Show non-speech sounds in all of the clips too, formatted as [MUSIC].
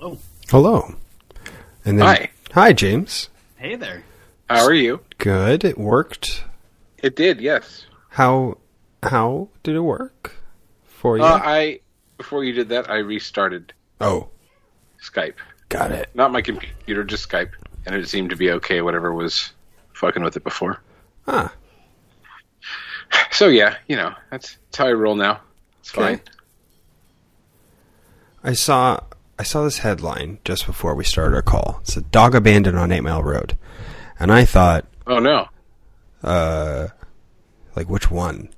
Hello. Hello. And then Hi. Hi, James. Hey there. How are you? Good. It worked. It did, yes. How how did it work for you? Uh, I before you did that, I restarted oh, Skype. got it. Not my computer, just Skype, and it seemed to be okay. Whatever was fucking with it before. Ah, So yeah, you know that's, that's how I roll now. It's Okay. fine. I saw I saw this headline just before we started our call. It's a dog abandoned on Eight Mile Road, and I thought, Oh no, uh, like which one?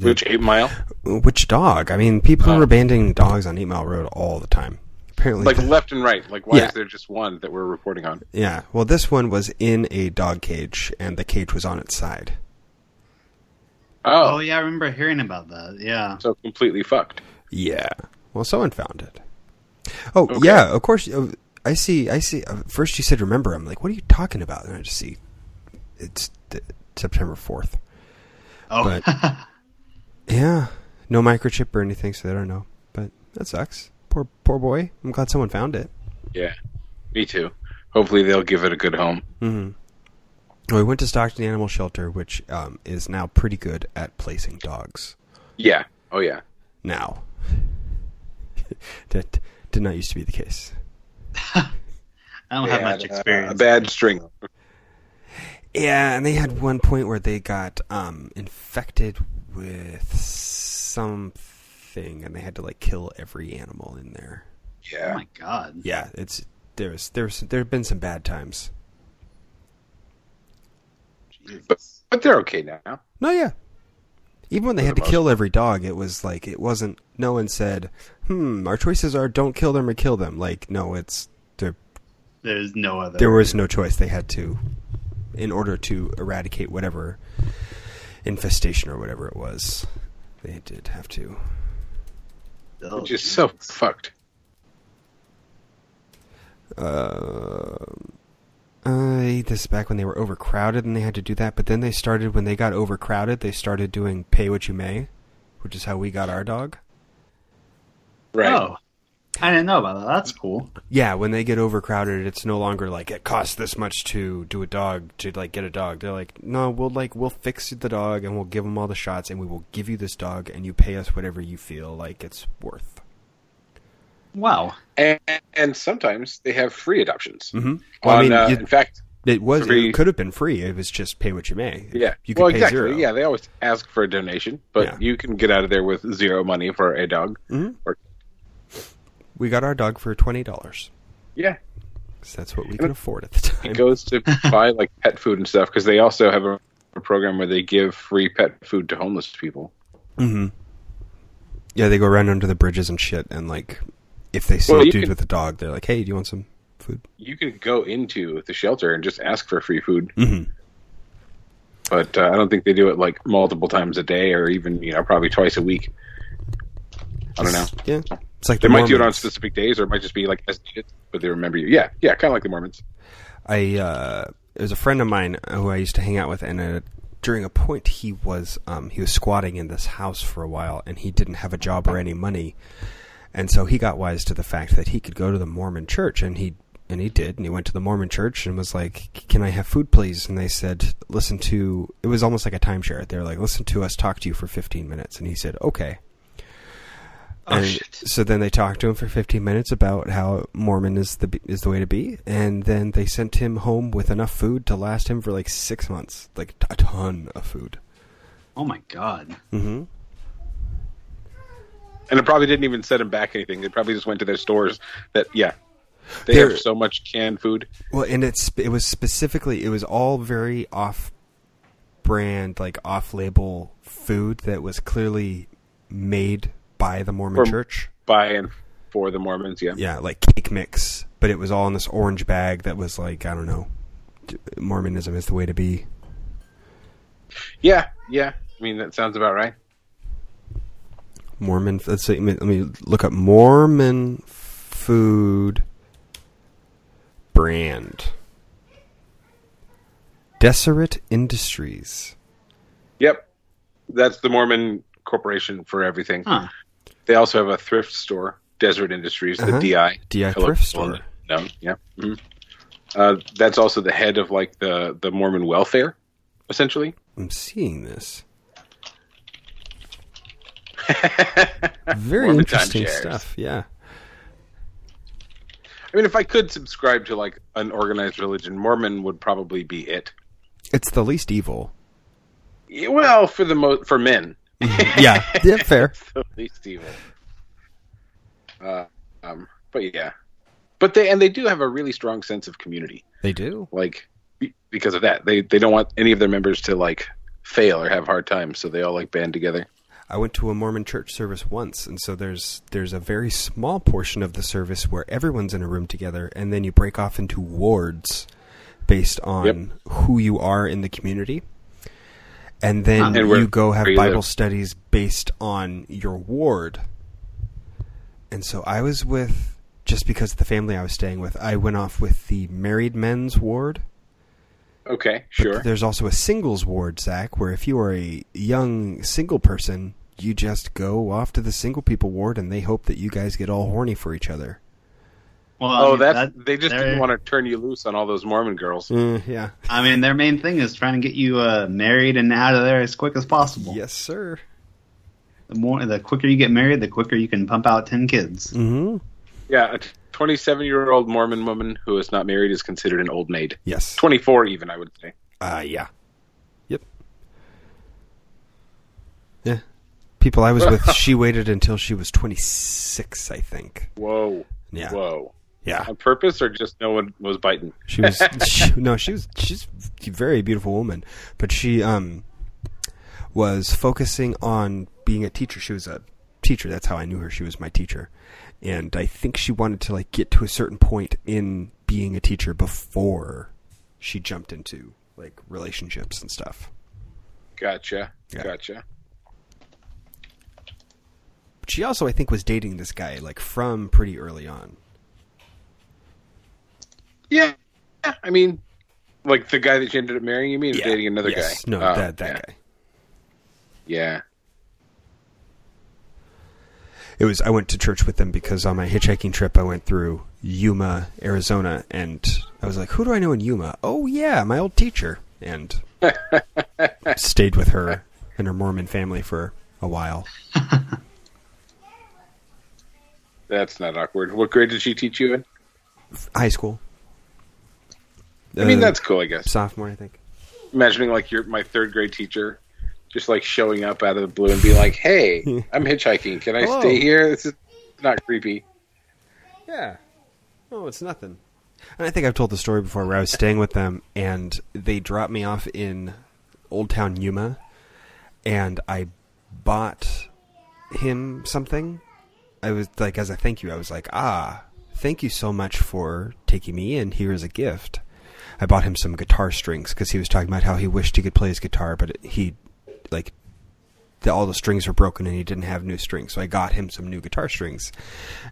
Which eight mile? which dog? I mean, people Oh. are abandoning dogs on Eight Mile Road all the time. Apparently, Like th- left and right. Like why Yeah. is there just one that we're reporting on? yeah. Well, this one was in a dog cage, and the cage was on its side. Oh Oh, yeah, I remember hearing about that. Yeah. so completely fucked. Yeah. Well, someone found it. Oh, Okay. yeah. Of course. uh, I see. I see. Uh, first, you said remember. I'm like, what are you talking about? And I just see it's th- September fourth. Oh. But- [LAUGHS] Yeah. No microchip or anything, so they don't know. But that sucks. Poor, poor boy. I'm glad someone found it. Yeah, me too. Hopefully they'll give it a good home. Mm-hmm. Well, we went to Stockton Animal Shelter, which um, is now pretty good at placing dogs. Yeah. Oh yeah. Now, [LAUGHS] that did not used to be the case. [LAUGHS] I don't They have had, much uh, experience. a bad string. Yeah, and they had one point where they got um, infected with something, and they had to like kill every animal in there. Yeah. Oh my god. Yeah, it's there's there's there have been some bad times. But but they're okay now. No, yeah. Even when they had the to most kill every dog, it was like it wasn't. No one said, "Hmm, our choices are don't kill them or kill them." Like, no, it's there. There's no other. There was no choice. They had to, in order to eradicate whatever infestation or whatever it was, they did have to. Oh, Which is so fucked. Uh, I this is back when they were overcrowded and they had to do that. But then they started when they got overcrowded. They started doing pay what you may, which is how we got our dog. Right. Oh, I didn't know about that. That's cool. Yeah, when they get overcrowded, it's no longer like it costs this much to do a dog to like get a dog. They're like, no, we'll like we'll fix the dog and we'll give them all the shots and we will give you this dog and you pay us whatever you feel like it's worth. Wow. And, and sometimes they have free adoptions. Mm-hmm. Well, On, I mean, uh, you- in fact, it was free- it could have been free. It was just pay what you may. yeah. you could well, pay exactly. zero. Yeah, they always ask for a donation, but Yeah. you can get out of there with zero money for a dog. Mhm. Or We got our dog for twenty dollars. yeah, that's what we could afford at the time. it goes to [LAUGHS] buy like pet food and stuff because they also have a, a program where they give free pet food to homeless people. hmm Yeah, they go around under the bridges and shit, and like, if they see Well, a dude can- with a dog, they're like, "Hey, do you want some food?" You can go into the shelter and just ask for free food, Mm-hmm. but uh, I don't think they do it like multiple times a day or even you know probably twice a week. I don't know. Yeah, it's like They the might do it on specific days, or it might just be like as needed, but they remember you. Yeah, yeah, kind of like the Mormons. I uh, there's a friend of mine who I used to hang out with, and uh, during a point he was um, he was squatting in this house for a while, and he didn't have a job or any money, and so he got wise to the fact that he could go to the Mormon church, and he and he did, and he went to the Mormon church and was like, "Can I have food, please?" And they said, "Listen to." It was almost like a timeshare. They were like, "Listen to us talk to you for 15 minutes," and he said, "Okay." Oh, and shit. so then they talked to him for 15 minutes about how Mormon is the is the way to be, and then they sent him home with enough food to last him for like six months, like a ton of food. Oh my god. Mm-hmm. And it probably didn't even set them back anything. They probably just went to their stores. That yeah, they They're- have so much canned food. Well, and it's it was specifically it was all very off brand, like off label food that was clearly made by the Mormon Or- church. by and for the Mormons. Yeah, Yeah, like cake mix, but it was all in this orange bag that was like I don't know. Mormonism is the way to be. yeah, yeah. I mean, that sounds about right. Mormon. Let's see. Let me, let me look up Mormon food brand. Deseret Industries. Yep, that's the Mormon corporation for everything. Huh. They also have a thrift store Deseret Industries, Uh-huh. the DI. DI Hello, thrift store. No, yeah. mhm. Uh, that's also the head of like the the Mormon welfare, essentially. I'm seeing this. [LAUGHS] Very interesting stuff. Yeah. I mean, if I could subscribe to like an organized religion, Mormon would probably be it. It's the least evil. Yeah, Well, for the mo- for men, [LAUGHS] yeah. Yeah, fair. [LAUGHS] the least evil. Uh, um, but yeah, but they and they do have a really strong sense of community. They do. Like because of that, they they don't want any of their members to like fail or have hard times, so they all like band together. I went to a Mormon church service once, and so there's there's a very small portion of the service where everyone's in a room together, and then you break off into wards based on Yep. who you are in the community, and then. And you go have you Bible live. studies based on your ward. And so I was with just because of the family I was staying with, I went off with the married men's ward. Okay, But sure. there's also a singles ward, Zach, where if you are a young single person, you just go off to the single people ward and they hope that you guys get all horny for each other. Well, I Oh, mean, that's that- they just didn't want to turn you loose on all those Mormon girls. Uh, yeah. I mean, their main thing is trying to get you uh, married and out of there as quick as possible. Yes, sir. The more, the quicker you get married, the quicker you can pump out ten kids. Mm-hmm. Yeah, a 27 year old Mormon woman who is not married is considered an old maid. Yes. 24 even, I would say. Uh, yeah. Yep. Yeah. People I was with, [LAUGHS] she waited until she was 26, I think. Whoa. Yeah. Whoa. Yeah. On purpose or just no one was biting? She was [LAUGHS] she, no, she was she's a very beautiful woman, but she um was focusing on being a teacher. She was a teacher. That's how I knew her. She was my teacher, and I think she wanted to like get to a certain point in being a teacher before she jumped into like relationships and stuff. Gotcha. Yeah. Gotcha. But she also, I think, was dating this guy like from pretty early on. Yeah. I mean, like the guy that she ended up marrying, you mean? Dating another Yes. guy? No, Oh, that that yeah. guy. Yeah. It was I went to church with them because on my hitchhiking trip I went through Yuma, Arizona, and I was like, "Who do I know in Yuma?" Oh yeah, my old teacher, and [LAUGHS] stayed with her and her Mormon family for a while. [LAUGHS] That's not awkward. What grade did she teach you in? High school. I mean, Uh, that's cool, I guess. sophomore, I think. Imagining like your my third grade teacher just like showing up out of the blue and being like, "Hey, [LAUGHS] I'm hitchhiking. Can I Hello. stay here?" This is not creepy. Yeah. Oh, it's nothing. And I think I've told the story before where I was staying with them and they dropped me off in Old Town Yuma and I bought him something. I was like, as a thank you, I was like, ah, thank you so much for taking me in. Here is a gift. I bought him some guitar strings because he was talking about how he wished he could play his guitar, but he, like, the, all the strings were broken and he didn't have new strings. So I got him some new guitar strings,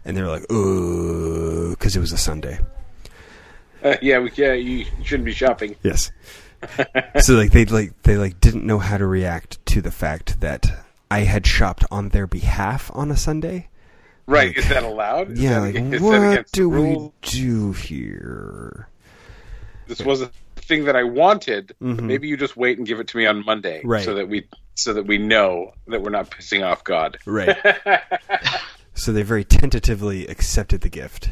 and they were like, "Ooh," because it was a Sunday. Uh, yeah, we, yeah, you shouldn't be shopping. Yes. [LAUGHS] so like they like they like didn't know how to react to the fact that I had shopped on their behalf on a Sunday. Right? Like- is that allowed? Is yeah, that, like [LAUGHS] what do we do here? This was a thing that I wanted. Mhm. Maybe you just wait and give it to me on Monday, Right. So that we so that we know that we're not pissing off God. Right. [LAUGHS] so they very tentatively accepted the gift,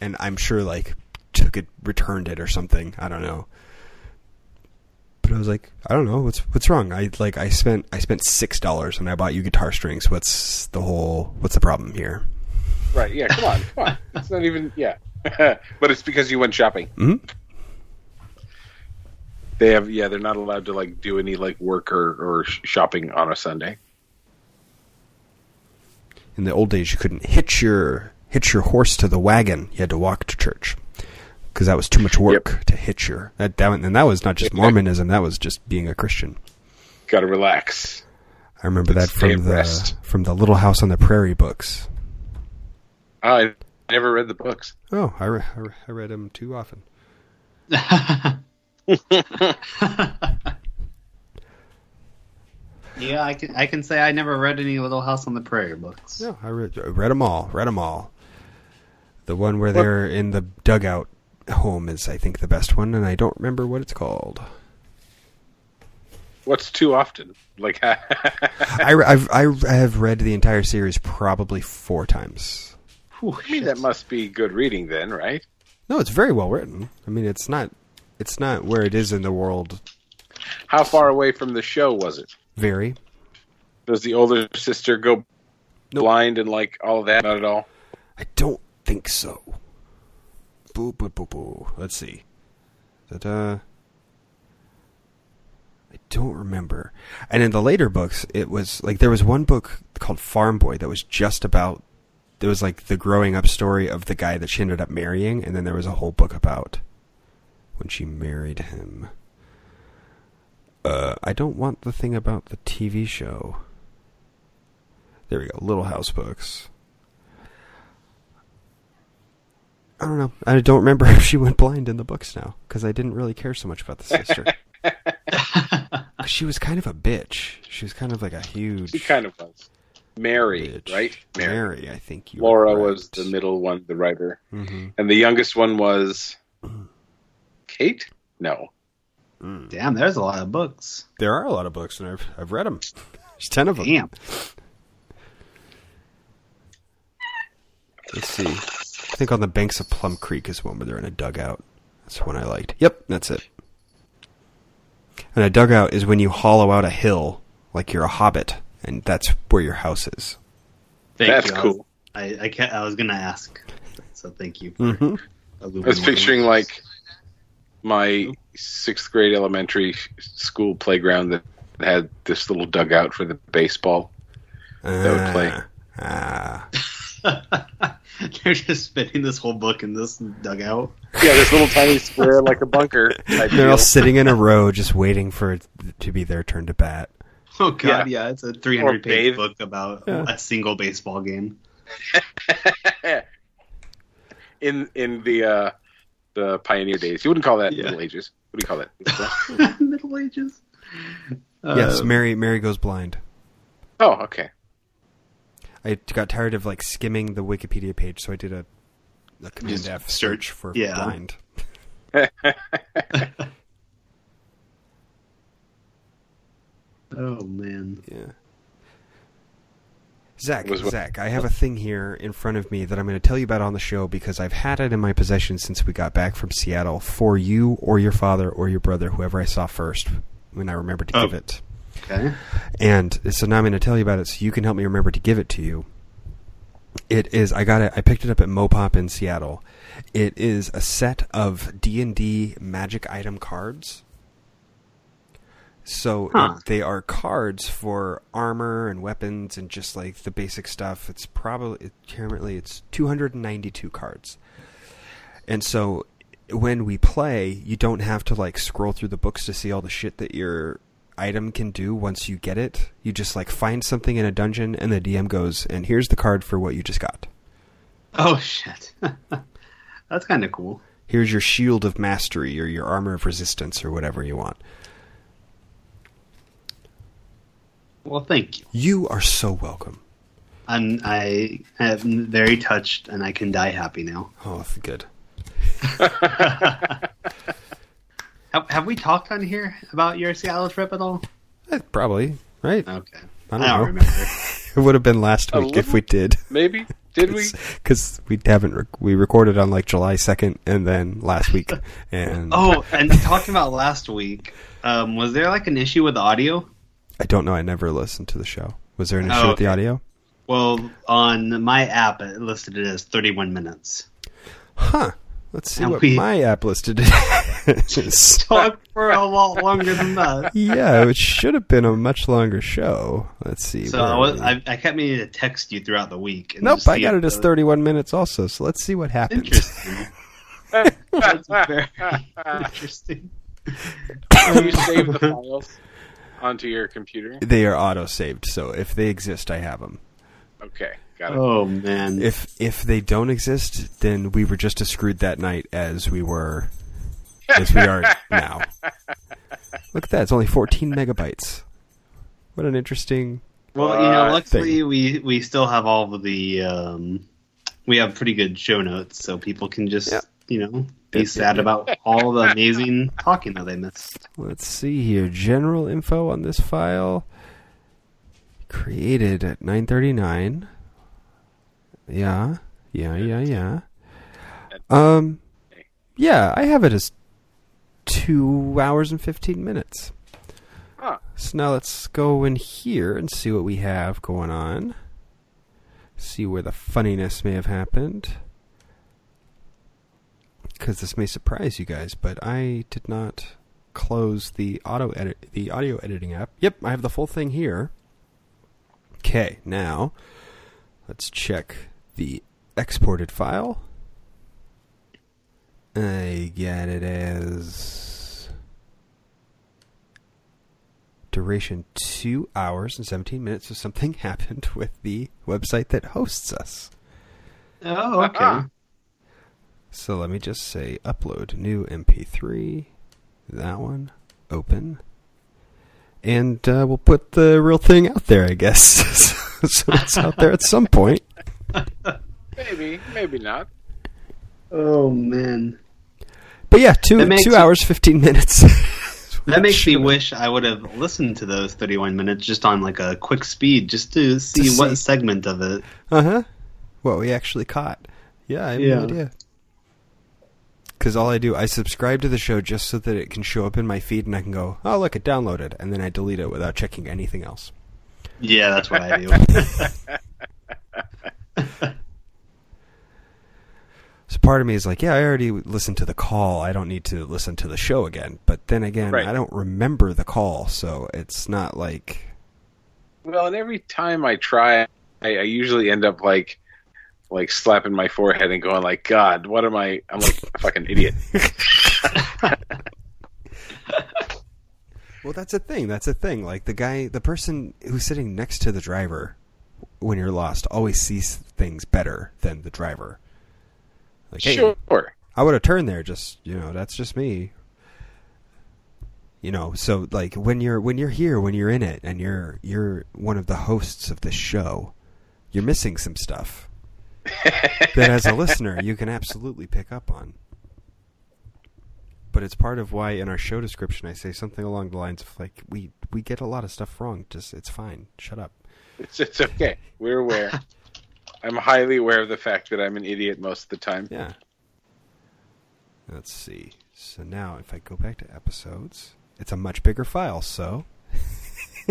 and I'm sure like took it, returned it or something. I don't know. But I was like, I don't know what's what's wrong. I like I spent I spent six dollars and I bought you guitar strings. What's the whole what's the problem here? Right? Yeah. Come on, come on. It's not even yeah. [LAUGHS] but it's because you went shopping. hmm They have yeah. They're not allowed to like do any like work or or shopping on a Sunday. In the old days, you couldn't hitch your hitch your horse to the wagon. You had to walk to church because that was too much work to hitch your that, that and that was not just [LAUGHS] Mormonism. That was just being a Christian. Got to relax. I remember that from the abreast. from the Little House on the Prairie books. I never read the books. Oh, I, re- I, re- I read them too often. [LAUGHS] [LAUGHS] Yeah, I can I can say I never read any Little House on the Prairie books. No, I read, read them all. Read them all. The one where they're in the dugout home is, I think, the best one, and I don't remember what it's called. What's too often? Like, [LAUGHS] I, I've I have read the entire series probably four times. Whew, I mean, that must be good reading then, right? No, it's very well written. I mean, it's not it's not where it is in the world. How far away from the show was it? Very. Does the older sister go Nope. blind and like all of that? Not at all. I don't think so. Boo boo boo boo. Let's see. That uh I don't remember. And in the later books, it was like there was one book called Farm Boy that was just about there was like the growing up story of the guy that she ended up marrying, and then there was a whole book about when she married him. Uh, I don't want the thing about the TV show. There we go. Little House books. I don't know. I don't remember [LAUGHS] if she went blind in the books now because I didn't really care so much about the sister. [LAUGHS] [LAUGHS] she was kind of a bitch. She was kind of like a huge. She kind of was. Mary, bitch. right? Mary, I think you. Laura were was the middle one, the writer, hmm and the youngest one was [CLEARS THROAT] Kate. No, Damn, there's a lot of books. There are a lot of books, and I've I've read them. [LAUGHS] There's ten of them. Damn. Let's see. I think on the banks of Plum Creek is one where they're in a dugout. That's one I liked. Yep, that's it. And a dugout is when you hollow out a hill, like you're a hobbit, and that's where your house is. Thank that's you. Cool. I I, can't, I was gonna ask, so thank you. For hmm I was picturing like my sixth grade elementary school playground that had this little dugout for the baseball. would play. Ah. [LAUGHS] They're just spinning this whole book in this dugout. Yeah, this little tiny square like a bunker [LAUGHS] They're all sitting in a row, just waiting for it to be their turn to bat. Oh god, yeah, it's a 300 page book about Yeah. a single baseball game. [LAUGHS] in in the uh, the pioneer days. You wouldn't call that Yeah. Middle Ages. What do you call that? [LAUGHS] Middle Ages. yes, Uh, Mary. Mary goes blind. oh, okay. I got tired of like skimming the Wikipedia page, so I did a, a command F search. search for Yeah. blind. [LAUGHS] [LAUGHS] Oh man. Yeah. Zach, Was Zach, I have a thing here in front of me that I'm going to tell you about on the show because I've had it in my possession since we got back from Seattle for you or your father or your brother, whoever I saw first when I remembered to Oh. give it. Okay. And so now I'm going to tell you about it so you can help me remember to give it to you. It is I got it I picked it up at Mopop in Seattle. It is a set of D&D magic item cards. So Huh. it- they are cards for armor and weapons and just like the basic stuff. It's probably it, currently it's 292 cards. And so when we play, you don't have to like scroll through the books to see all the shit that your item can do once you get it. You just like find something in a dungeon and the DM goes, "And here's the card for what you just got. Oh shit. [LAUGHS] That's kind of cool. Here's your shield of mastery or your armor of resistance or whatever you want." Well, thank you. You are so welcome. I'm I am very touched, and I can die happy now. Oh, good. [LAUGHS] Have, have we talked on here about your Seattle trip at all? Eh, probably, right? Okay. I I don't don't, know. remember. [LAUGHS] It would have been last A week if we did. Maybe did we? [LAUGHS] Because we haven't rec- we recorded on like July second and then last week and oh, and talking about last week, um, was there like an issue with audio? I don't know. I never listened to the show. Was there an issue Oh, with the audio? Well, on my app, it listed it as 31 minutes. Huh. Let's see And what we- my app listed it as. [LAUGHS] Talked for a lot longer than that. yeah, it should have been a much longer show. Let's see. So I, was. I, I kept meaning to text you throughout the week. and nope, I got it as 31 minutes also. So let's see what happens. Interesting. [LAUGHS] That's very interesting. [LAUGHS] Do you save the files onto your computer? They are auto saved, so if they exist, I have them. Okay, got it. Oh man. If if they don't exist, then we were just as screwed that night as we were as we are [LAUGHS] now. Look at that; it's only 14 megabytes. What an interesting. Well, you know, Uh, luckily thing. we we still have all of the um, we have pretty good show notes, so people can just Yeah. you know be Yep, sad [LAUGHS] about all the amazing talking that they missed. Let's see here. General info on this file. Created at 9:39. Yeah, yeah, yeah, yeah. Um, yeah, I have it as two hours and 15 minutes. Huh. So now let's go in here and see what we have going on. See where the funniness may have happened. Because this may surprise you guys, but I did not close the auto edit the audio editing app. Yep, I have the full thing here. Okay, now let's check the exported file. I get it as duration two hours and 17 minutes. So something [LAUGHS] happened with the website that hosts us. Oh, uh-huh. okay. Uh-uh. So let me just say upload new MP3. That one. Open. And uh, we'll put the real thing out there, I guess. [LAUGHS] so it's out there at some point. [LAUGHS] Maybe, maybe not. Oh man, But yeah, two two hours, 15 minutes. [LAUGHS] that makes me wish I would have listened to those thirty-one minutes just on like a quick speed, just to see see. what segment of it. Uh huh. What we actually caught. Yeah, I have Yeah. no idea. Because all I do, I subscribe to the show just so that it can show up in my feed and I can go, oh, look, it downloaded. And then I delete it without checking anything else. Yeah, that's what I do. [LAUGHS] So part of me is like, yeah, I already listened to the call. I don't need to listen to the show again. But then again, Right. I don't remember the call. So it's not like. Well, and every time I try, I, I usually end up like, like slapping my forehead and going like, "God, what am I? I'm like a fucking idiot." [LAUGHS] Well, that's a thing. That's a thing. Like the guy, the person who's sitting next to the driver when you're lost always sees things better than the driver. Like, hey, Sure. I would have turned there. Just you know, that's just me. You know, so like when you're when you're here, when you're in it, and you're you're one of the hosts of this show, you're missing some stuff that, [LAUGHS] as a listener, you can absolutely pick up on. But it's part of why in our show description I say something along the lines of like we we get a lot of stuff wrong. Just it's fine. Shut up. It's it's okay. We're aware. [LAUGHS] I'm highly aware of the fact that I'm an idiot most of the time. Yeah. Let's see. So now, if I go back to episodes, it's a much bigger file. So [LAUGHS]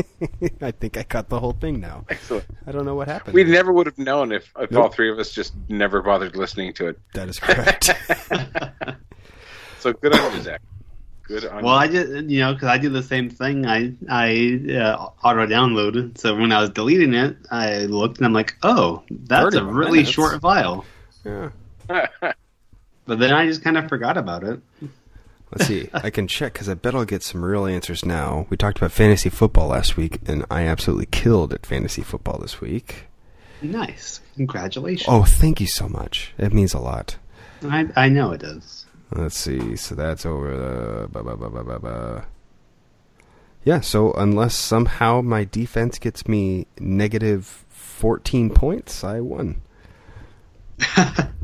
[LAUGHS] I think I cut the whole thing now. Excellent. I don't know what happened. We never would have known if, if Nope. all three of us just never bothered listening to it. That is correct. [LAUGHS] So good on you, Zach. Good on well, you. I did, you know, because I did the same thing. I I uh, auto downloaded. So when I was deleting it, I looked and I'm like, oh, that's a really minutes. short file. yeah. [LAUGHS] But then I just kind of forgot about it. Let's see. [LAUGHS] I can check because I bet I'll get some real answers now. We talked about fantasy football last week, and I absolutely killed at fantasy football this week. Nice, congratulations. Oh, thank you so much. It means a lot. I I know it does. Let's see. So that's over the. Ba, ba, ba, ba, ba, ba. Yeah, so unless somehow my defense gets me negative 14 points, I won. [LAUGHS]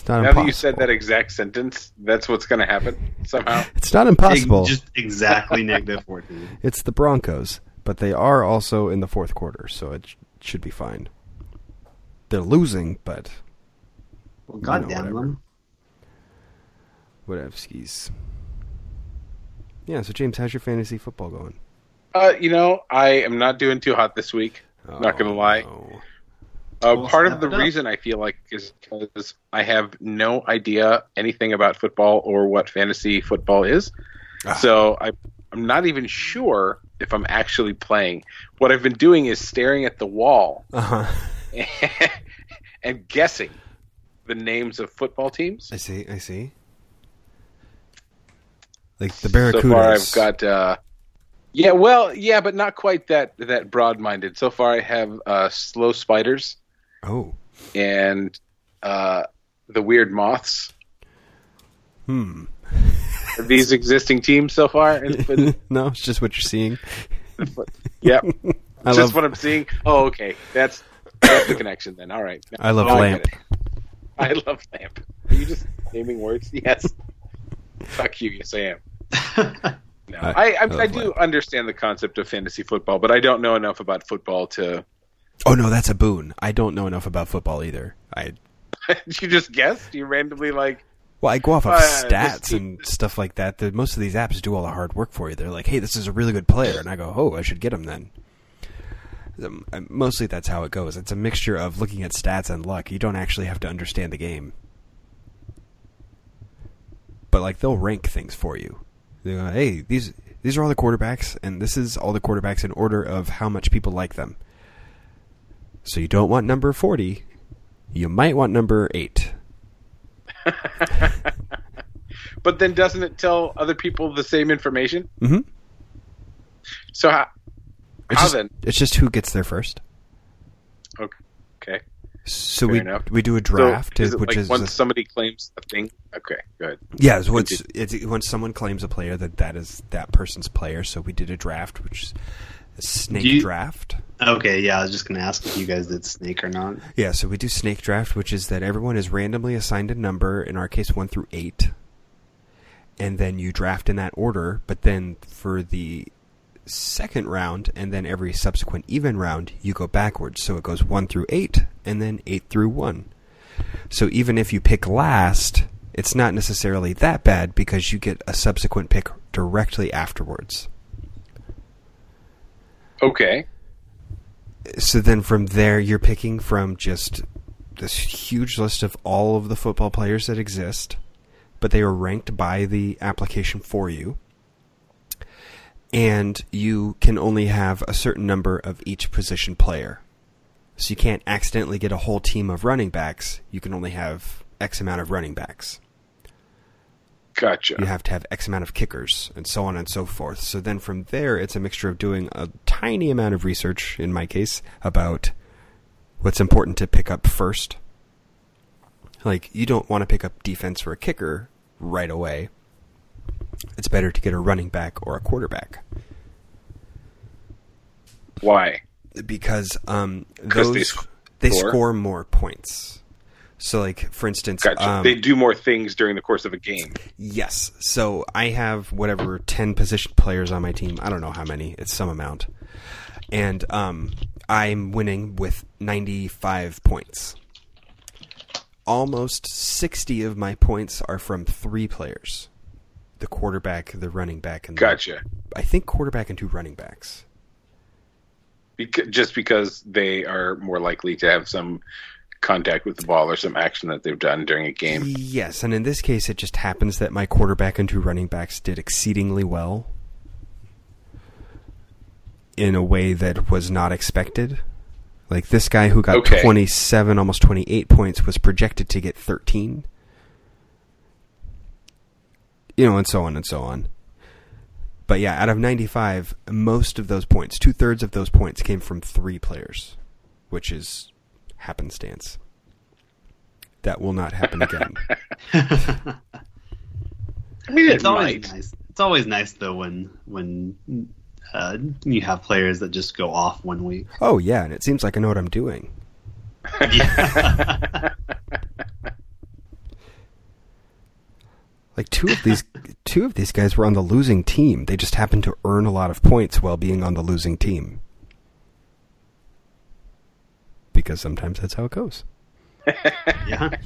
It's not now impossible. that you said that exact sentence, that's what's going to happen somehow. [LAUGHS] it's not impossible. Just exactly negative fourteen. [LAUGHS] It's the Broncos, but they are also in the fourth quarter, so it sh- should be fine. They're losing, but Well, You know, goddamn whatever. them. whatever skis. Yeah, so James, how's your fantasy football going? Uh, you know, I am not doing too hot this week. Not gonna lie. no. Uh, Well, part of the it up. reason I feel like is because I have no idea anything about football or what fantasy football is. Ah. So I, I'm not even sure if I'm actually playing. What I've been doing is staring at the wall Uh-huh. [LAUGHS] and guessing the names of football teams. I see, I see. Like the Barracudas. So far, I've got. Uh, yeah, well, yeah, but not quite that that broad-minded. So far, I have uh, slow spiders Oh. And uh, the weird moths. Hmm. Are these existing teams so far? [LAUGHS] No, it's just what you're seeing. yep. [LAUGHS] I Just love what I'm seeing. Oh, okay. That's that's the connection then. All right. I love Oh, I lamp. it. I love lamp. Are you just naming words? Yes. Fuck you. Yes, I am. [LAUGHS] No, I- I I, I I, do lamp. understand the concept of fantasy football, but I don't know enough about football to. Oh no, that's a boon. I don't know enough about football either. I [LAUGHS] you just guessed. You randomly like. well, I go off of Uh, stats and stuff like that. The, most of these apps do all the hard work for you. They're like, "Hey, this is a really good player," and I go, "Oh, I should get him then." Um, Mostly that's how it goes. It's a mixture of looking at stats and luck. You don't actually have to understand the game. But like they'll rank things for you. They go, "Hey, these these are all the quarterbacks, and this is all the quarterbacks in order of how much people like them." So you don't want number forty. You might want number eight. [LAUGHS] But then doesn't it tell other people the same information? Mm-hmm. So how? It's how just, then? it's just who gets there first. Okay. So Fair we enough. we do a So draft, is it which like is once a- somebody claims a thing. Okay. Good. yeah, it's once it's once someone claims a player that that is that person's player. So we did a draft, which is snake you- draft. okay, yeah, I was just gonna ask if you guys did snake or not. Yeah, so we do snake draft, which is that everyone is randomly assigned a number. In our case, one through eight, and then you draft in that order. But then for the second round, and then every subsequent even round, you go backwards. So it goes one through eight, and then eight through one. So even if you pick last, it's not necessarily that bad because you get a subsequent pick directly afterwards. Okay. so then from there you're picking from just this huge list of all of the football players that exist but they are ranked by the application for you. And you can only have a certain number of each position player. So you can't accidentally get a whole team of running backs. You can only have x amount of running backs Gotcha. you have to have X amount of kickers, and so on and so forth. So then from there, it's a mixture of doing a tiny amount of research, in my case, about what's important to pick up first. Like, you don't want to pick up defense for a kicker right away. It's better to get a running back or a quarterback. Why? Because um, those they sc- they score more points. So, like for instance, Gotcha. um, they do more things during the course of a game. Yes. So I have whatever ten position players on my team. I don't know how many. It's some amount, and um, I'm winning with 95 points. Almost 60 of my points are from three players: the quarterback, the running back, and the- Gotcha. I think quarterback and two running backs. Just because they are more likely to have some contact with the ball or some action that they've done during a game. Yes, and in this case, it just happens that my quarterback and two running backs did exceedingly well in a way that was not expected. Like this guy who got Okay. 27, almost 28 points was projected to get 13. You know, and so on and so on. But yeah, out of 95, most of those points, two thirds of those points came from three players, which is happenstance. That will not happen again. [LAUGHS] I mean, It's always might. nice. It's always nice though when when uh, you have players that just go off one week. Oh yeah, and it seems like I know what I'm doing. Yeah. [LAUGHS] Like two of these two of these guys were on the losing team. They just happened to earn a lot of points while being on the losing team. Because sometimes that's how it goes. [LAUGHS] yeah. [LAUGHS]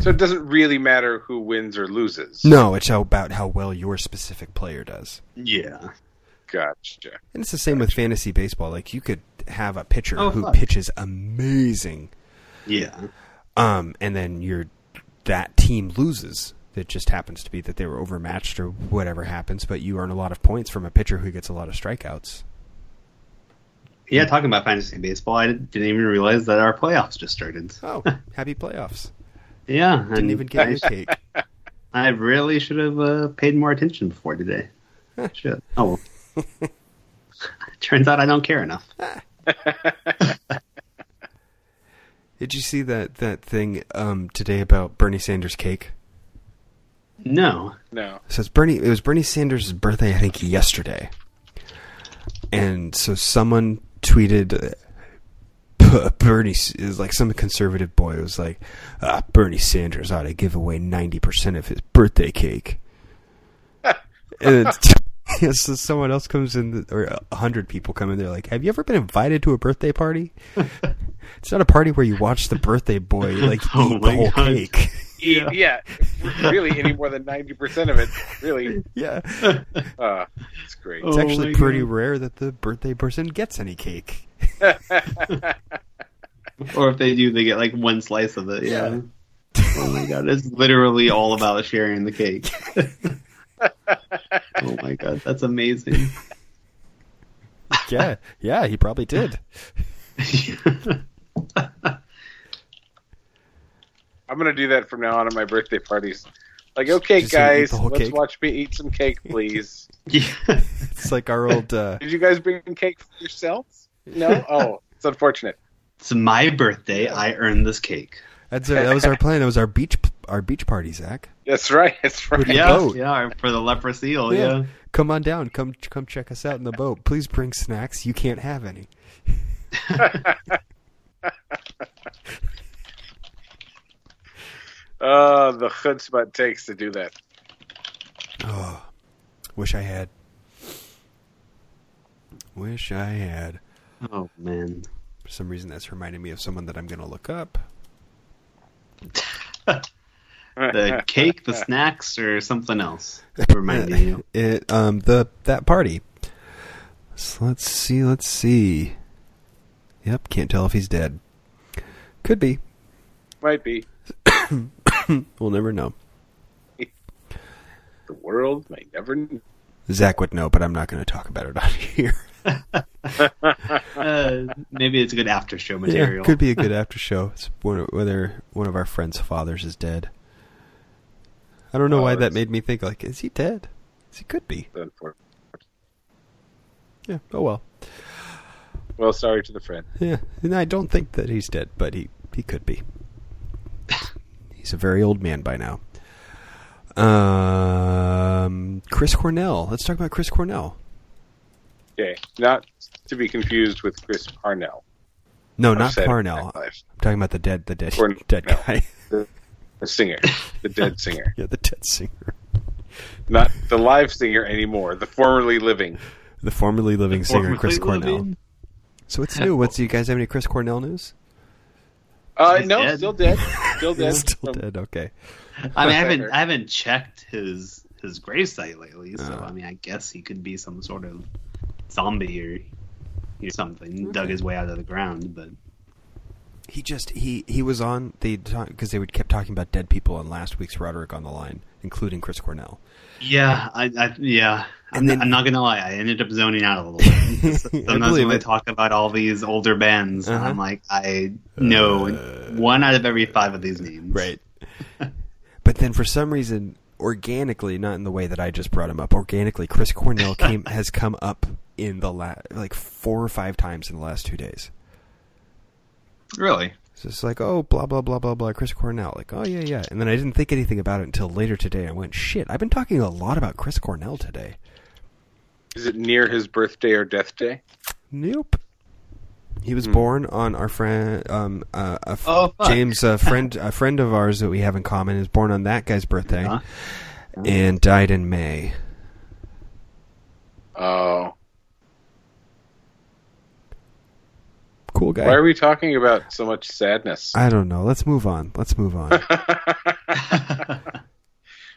So it doesn't really matter who wins or loses. No, it's how, about how well your specific player does. Yeah. Gotcha. And it's the same with fantasy baseball. Like you could have a pitcher Oh, who fuck. pitches amazing, Yeah. um, and then your that team loses. It just happens to be that they were overmatched or whatever happens, but you earn a lot of points from a pitcher who gets a lot of strikeouts. Yeah, talking about fantasy baseball, I didn't even realize that our playoffs just started. [LAUGHS] Oh, happy playoffs! Yeah, Didn't even get I, your [LAUGHS] cake. I really should have uh, paid more attention before today. [LAUGHS] Shit. Oh well. Turns out I don't care enough. Did you see that that thing um, today about Bernie Sanders' cake? No. No. So it's Bernie. It was Bernie Sanders' birthday, I think, yesterday. and so someone tweeted. uh, Bernie is like some conservative boy was like, ah, Bernie Sanders ought to give away ninety percent of his birthday cake. [LAUGHS] and it's, [LAUGHS] so someone else comes in, or a hundred people come in. They're like, "Have you ever been invited to a birthday party? [LAUGHS] it's not a party where you watch the birthday boy like eat Oh the my whole God. cake. Yeah. yeah, really, any more than ninety percent of it, really, [LAUGHS] yeah, uh, [LAUGHS] it's great. it's Oh actually pretty God. rare that the birthday person gets any cake. [LAUGHS] Or if they do, they get like one slice of it. Yeah. Yeah. oh my god, it's literally all about sharing the cake. oh my god, that's amazing. yeah, yeah, he probably did. I'm gonna do that from now on at my birthday parties. Like, okay, Just guys, let's cake? watch me eat some cake, [LAUGHS] please. yeah. It's like our old. Uh, Did you guys bring cake for yourselves? No. [LAUGHS] Oh, it's unfortunate. It's my birthday. I earned this cake. that's our, that was our plan. That was our beach our beach party, Zach. That's right. That's right. Yeah, boat. yeah, for the leper seal. Yeah. Yeah. Come on down. Come come check us out in the boat. Please bring snacks. You can't have any. [LAUGHS] Uh, the chutzpah it takes to do that. Oh, wish I had. Wish I had. Oh man. For some reason, that's reminding me of someone that I'm going to look up. [LAUGHS] The cake, the snacks, or something else [LAUGHS] reminding you. It um the that party. So let's see. Let's see. Yep, can't tell if he's dead. Could be. Might be. [COUGHS] [LAUGHS] We'll never know. The world may never. know. Zach would know, but I'm not going to talk about it on here. [LAUGHS] Uh, maybe it's a good after show Yeah, material. could be a good after show. It's one of, whether one of our friends' fathers is dead. I don't know Oh, why that made me think like, is he dead? He could be. Yeah. Oh well. Well, sorry to the friend. Yeah. And I don't think that he's dead, but he he could be. He's a very old man by now. Um, Chris Cornell. Let's talk about Chris Cornell. Okay, not to be confused with Chris Parnell. No, not Saturday Parnell. I'm talking about the dead, the dead, Cornell. dead guy. The singer, the dead [LAUGHS] singer, yeah, the dead singer, not the live singer anymore. The formerly living. the formerly living singer Chris Formerly Cornell. living. So what's new? What's you guys have any Chris Cornell news? Uh, no, dead. still dead. Still [LAUGHS] dead. Still Um, dead. Okay. I mean, I haven't, [LAUGHS] I haven't checked his his gravesite lately, so Oh. I mean, I guess he could be some sort of zombie or, or something. Dug his way out of the ground, but He just he he was on they because they would kept talking about dead people on last week's Roderick on the line, including Chris Cornell. yeah, I, I yeah. And I'm, then- I'm not gonna lie, I ended up zoning out a little bit. [LAUGHS] Sometimes when they talk about all these older bands, Uh-huh. I'm like, I know Uh, one out of every five of these names. Right. [LAUGHS] but then for some reason, organically, not in the way that I just brought him up, organically, Chris Cornell [LAUGHS] came has come up in the last like four or five times in the last two days. Really? It's just like, oh, blah blah blah blah blah, Chris Cornell. Like, oh yeah yeah, and then I didn't think anything about it until later today. I went, shit, I've been talking a lot about Chris Cornell today. Is it near his birthday or death day? Nope. He was born on our friend, um, uh, a f- Oh. James, a friend, a friend of ours that we have in common, is born on that guy's birthday Yeah. and died in May. Oh, Cool guy. why are we talking about so much sadness? I don't know. Let's move on. Let's move on. [LAUGHS]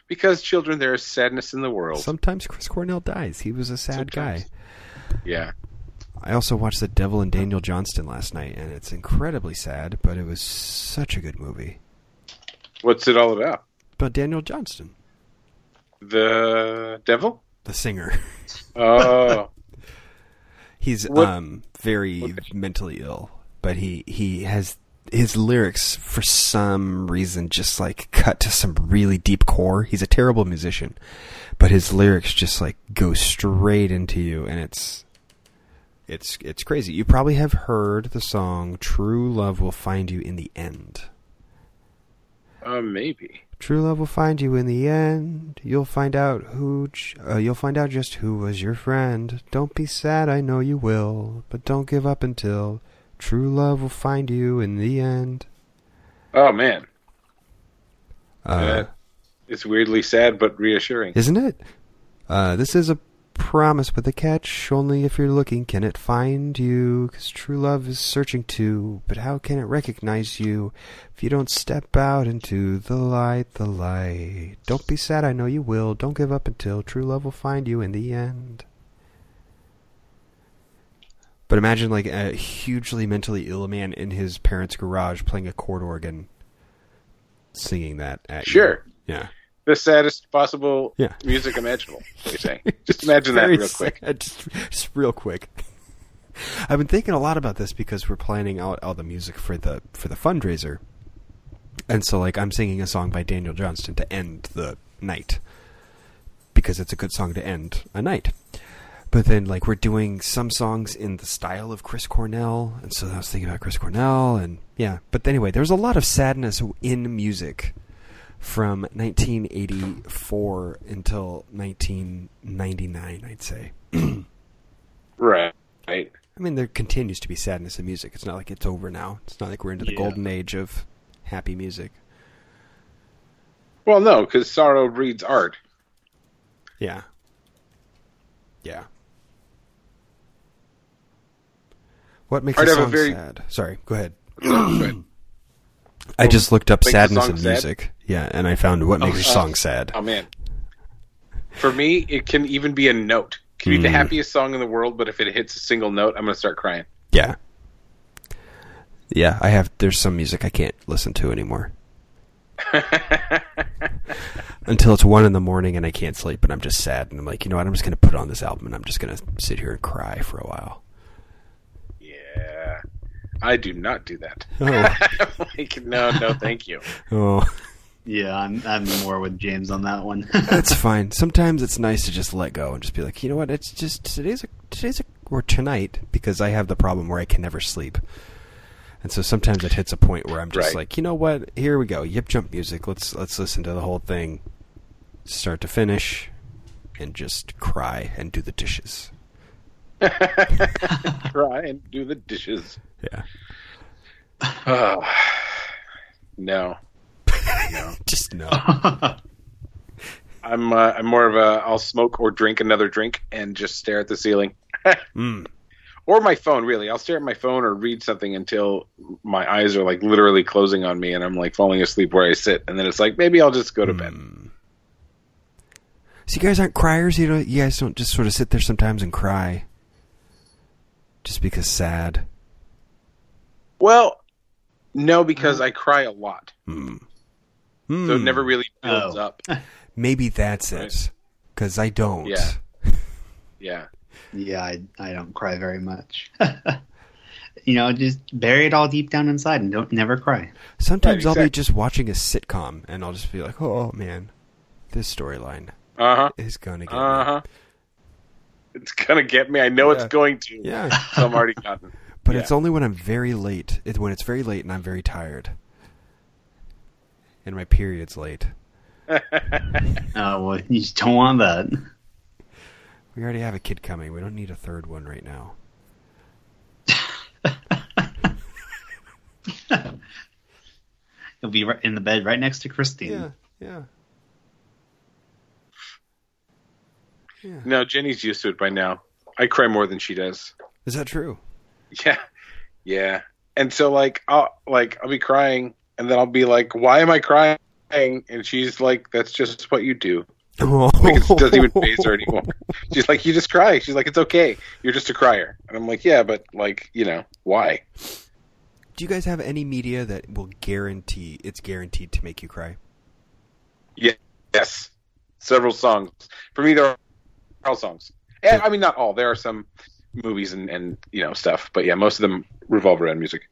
because children, there is sadness in the world. Sometimes Chris Cornell dies. He was a sad Sometimes. guy. Yeah. I also watched The Devil and Daniel Johnston last night, and it's incredibly sad, but it was such a good movie. What's it all about? About Daniel Johnston, The devil? the singer. [LAUGHS] Oh, He's What- um very mentally ill, but he he has his lyrics for some reason just like cut to some really deep core. He's a terrible musician, but his lyrics just like go straight into you and it's it's it's crazy. You probably have heard the song True Love Will Find You in the End. Uh, maybe. True love will find you in the end. You'll find out who. Uh, you'll find out just who was your friend. Don't be sad, I know you will, but don't give up until true love will find you in the end. Oh man, Uh, Uh, it's weirdly sad but reassuring. isn't it? Uh, this is a promise with a catch. Only if you're looking can it find you. 'Cause true love is searching too. But how can it recognize you if you don't step out into the light, the light? Don't be sad, I know you will. Don't give up until true love will find you in the end. But imagine like a hugely mentally ill man in his parents' garage playing a chord organ, singing that at you. Sure. Yeah. The saddest possible Yeah. music imaginable. Say. [LAUGHS] Just imagine that real quick. Just, just real quick. [LAUGHS] I've been thinking a lot about this because we're planning out all the music for the for the fundraiser, and so like I'm singing a song by Daniel Johnston to end the night because it's a good song to end a night. But then like we're doing some songs in the style of Chris Cornell, and so I was thinking about Chris Cornell, and yeah. But anyway, there's a lot of sadness in music from 1984 until 1999, I'd say. Right. [CLEARS THROAT] Right. I mean, there continues to be sadness in music. It's not like it's over now. It's not like we're into the Yeah. golden age of happy music. Well, no, because sorrow breeds art. Yeah. Yeah. What makes I'd a have a song very- sad? Sorry, go ahead. [CLEARS THROAT] I just looked up sadness song in sad? music. Yeah, and I found what makes a uh, song sad. oh man. For me, it can even be a note. It can be the Mm. happiest song in the world, but if it hits a single note, I'm gonna start crying. Yeah. Yeah, I have. There's some music I can't listen to anymore [LAUGHS] until it's one in the morning and I can't sleep and I'm just sad and I'm like, you know what? I'm just gonna put on this album and I'm just gonna sit here and cry for a while. Yeah. I do not do that. Oh. [LAUGHS] like, no, no, thank you. Oh, Yeah, I'm I'm more with James on that one. [LAUGHS] that's fine. Sometimes it's nice to just let go and just be like, you know what? It's just today's a today's a or tonight because I have the problem where I can never sleep. And so sometimes it hits a point where I'm just Right. like, you know what? Here we go. Yip jump music. Let's let's listen to the whole thing, start to finish, and just cry and do the dishes. [LAUGHS] Cry and do the dishes. Yeah, Oh, no. [LAUGHS] No. just no. I'm uh, I'm more of a I'll smoke or drink another drink and just stare at the ceiling. [LAUGHS] mm. or my phone really i'll stare at my phone or read something until my eyes are like literally closing on me and i'm like falling asleep where i sit and then it's like maybe i'll just go to bed Mm. So you guys aren't criers. You know, you guys don't just sort of sit there sometimes and cry, just because sad. well no because i cry a lot Mm. so it Mm. never really builds Oh. up [LAUGHS] Maybe that's Right. it. Because I don't. Yeah. [LAUGHS] yeah yeah, I I don't cry very much. [LAUGHS] you know, just bury it all deep down inside and don't never cry. Sometimes Right, I'll be just watching a sitcom and I'll just be like, "Oh man, this storyline uh-huh is gonna get uh-huh it's gonna get me i know Yeah. it's going to. Yeah, so i'm already gotten [LAUGHS] but Yeah. it's only when I'm very late. It's when it's very late and I'm very tired, and my period's late. [LAUGHS] Oh well, you don't want that. We already have a kid coming. We don't need a third one right now. [LAUGHS] You'll be right in the bed right next to Christine. Yeah, yeah. Yeah. no jenny's used to it by now i cry more than she does Is that true? Yeah, yeah. And so like I'll like I'll be crying, and then I'll be like, "Why am I crying?" And she's like, "That's just what you do." [LAUGHS] Like it doesn't even phase her anymore. She's like, "You just cry." She's like, "It's okay. You're just a crier." And I'm like, "Yeah, but like you know why?" Do you guys have any media that will guarantee it's guaranteed to make you cry? Yes, several songs. For me, there are all songs. And, I mean, not all. There are some movies and and you know stuff, but yeah, most of them revolve around music.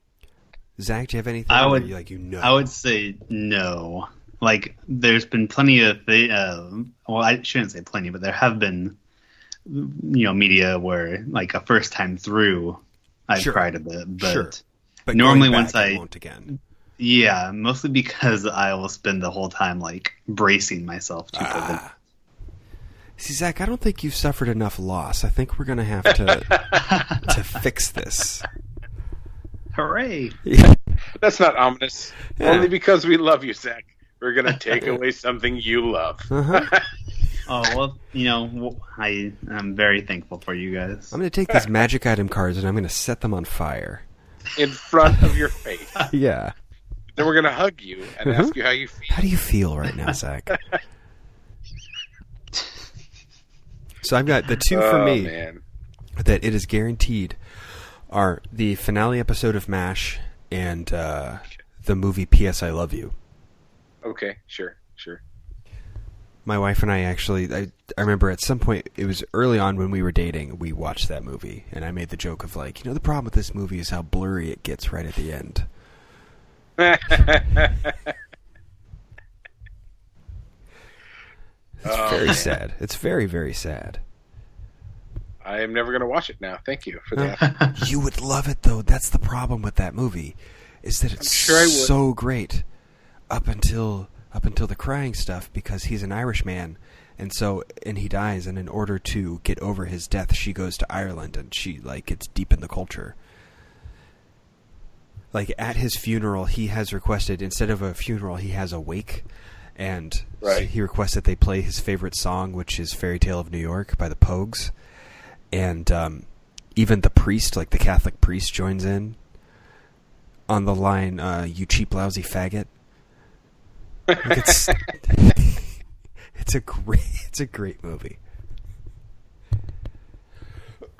Zach, do you have anything I would- you, like you know? I would say no. Like, there's been plenty of the. Uh, well, I shouldn't say plenty, but there have been, you know, media where like a first time through, I've Sure. cried a bit. But Sure. but normally going once back, I- won't again. Yeah, mostly because I will spend the whole time like bracing myself to ah. See, Zach, I don't think you've suffered enough loss. I think we're going to have to [LAUGHS] to fix this. Hooray! Yeah. That's not ominous. Yeah. Only because we love you, Zach. We're going [LAUGHS] to take away something you love. Uh-huh. [LAUGHS] oh well, you know, I am very thankful for you guys. I'm going to take these magic item cards and I'm going to set them on fire in front of your face. yeah. Then we're going to hug you and uh-huh. ask you how you feel. How do you feel right now, Zach? So I've got the two for oh, me man. that it is guaranteed are the finale episode of MASH and uh, the movie P.S. I Love You. Okay, sure, sure. My wife and I actually, I, I remember at some point, it was early on when we were dating, we watched that movie, and I made the joke of like, you know, the problem with this movie is how blurry it gets right at the end. [LAUGHS] it's oh, very man. [LAUGHS] sad. It's very, very sad. I am never going to watch it now. Thank you for that. [LAUGHS] you would love it though. That's the problem with that movie, is that it's sure so great up until up until the crying stuff because he's an Irish man, and so and he dies, and in order to get over his death, she goes to Ireland and she like gets deep in the culture. Like at his funeral, he has requested instead of a funeral, he has a wake, and right. he requests that they play his favorite song, which is "Fairy Tale of New York" by the Pogues and um, even the priest, like the Catholic priest, joins in on the line, uh, "You cheap, lousy faggot." Like it's [LAUGHS] it's a great it's a great movie.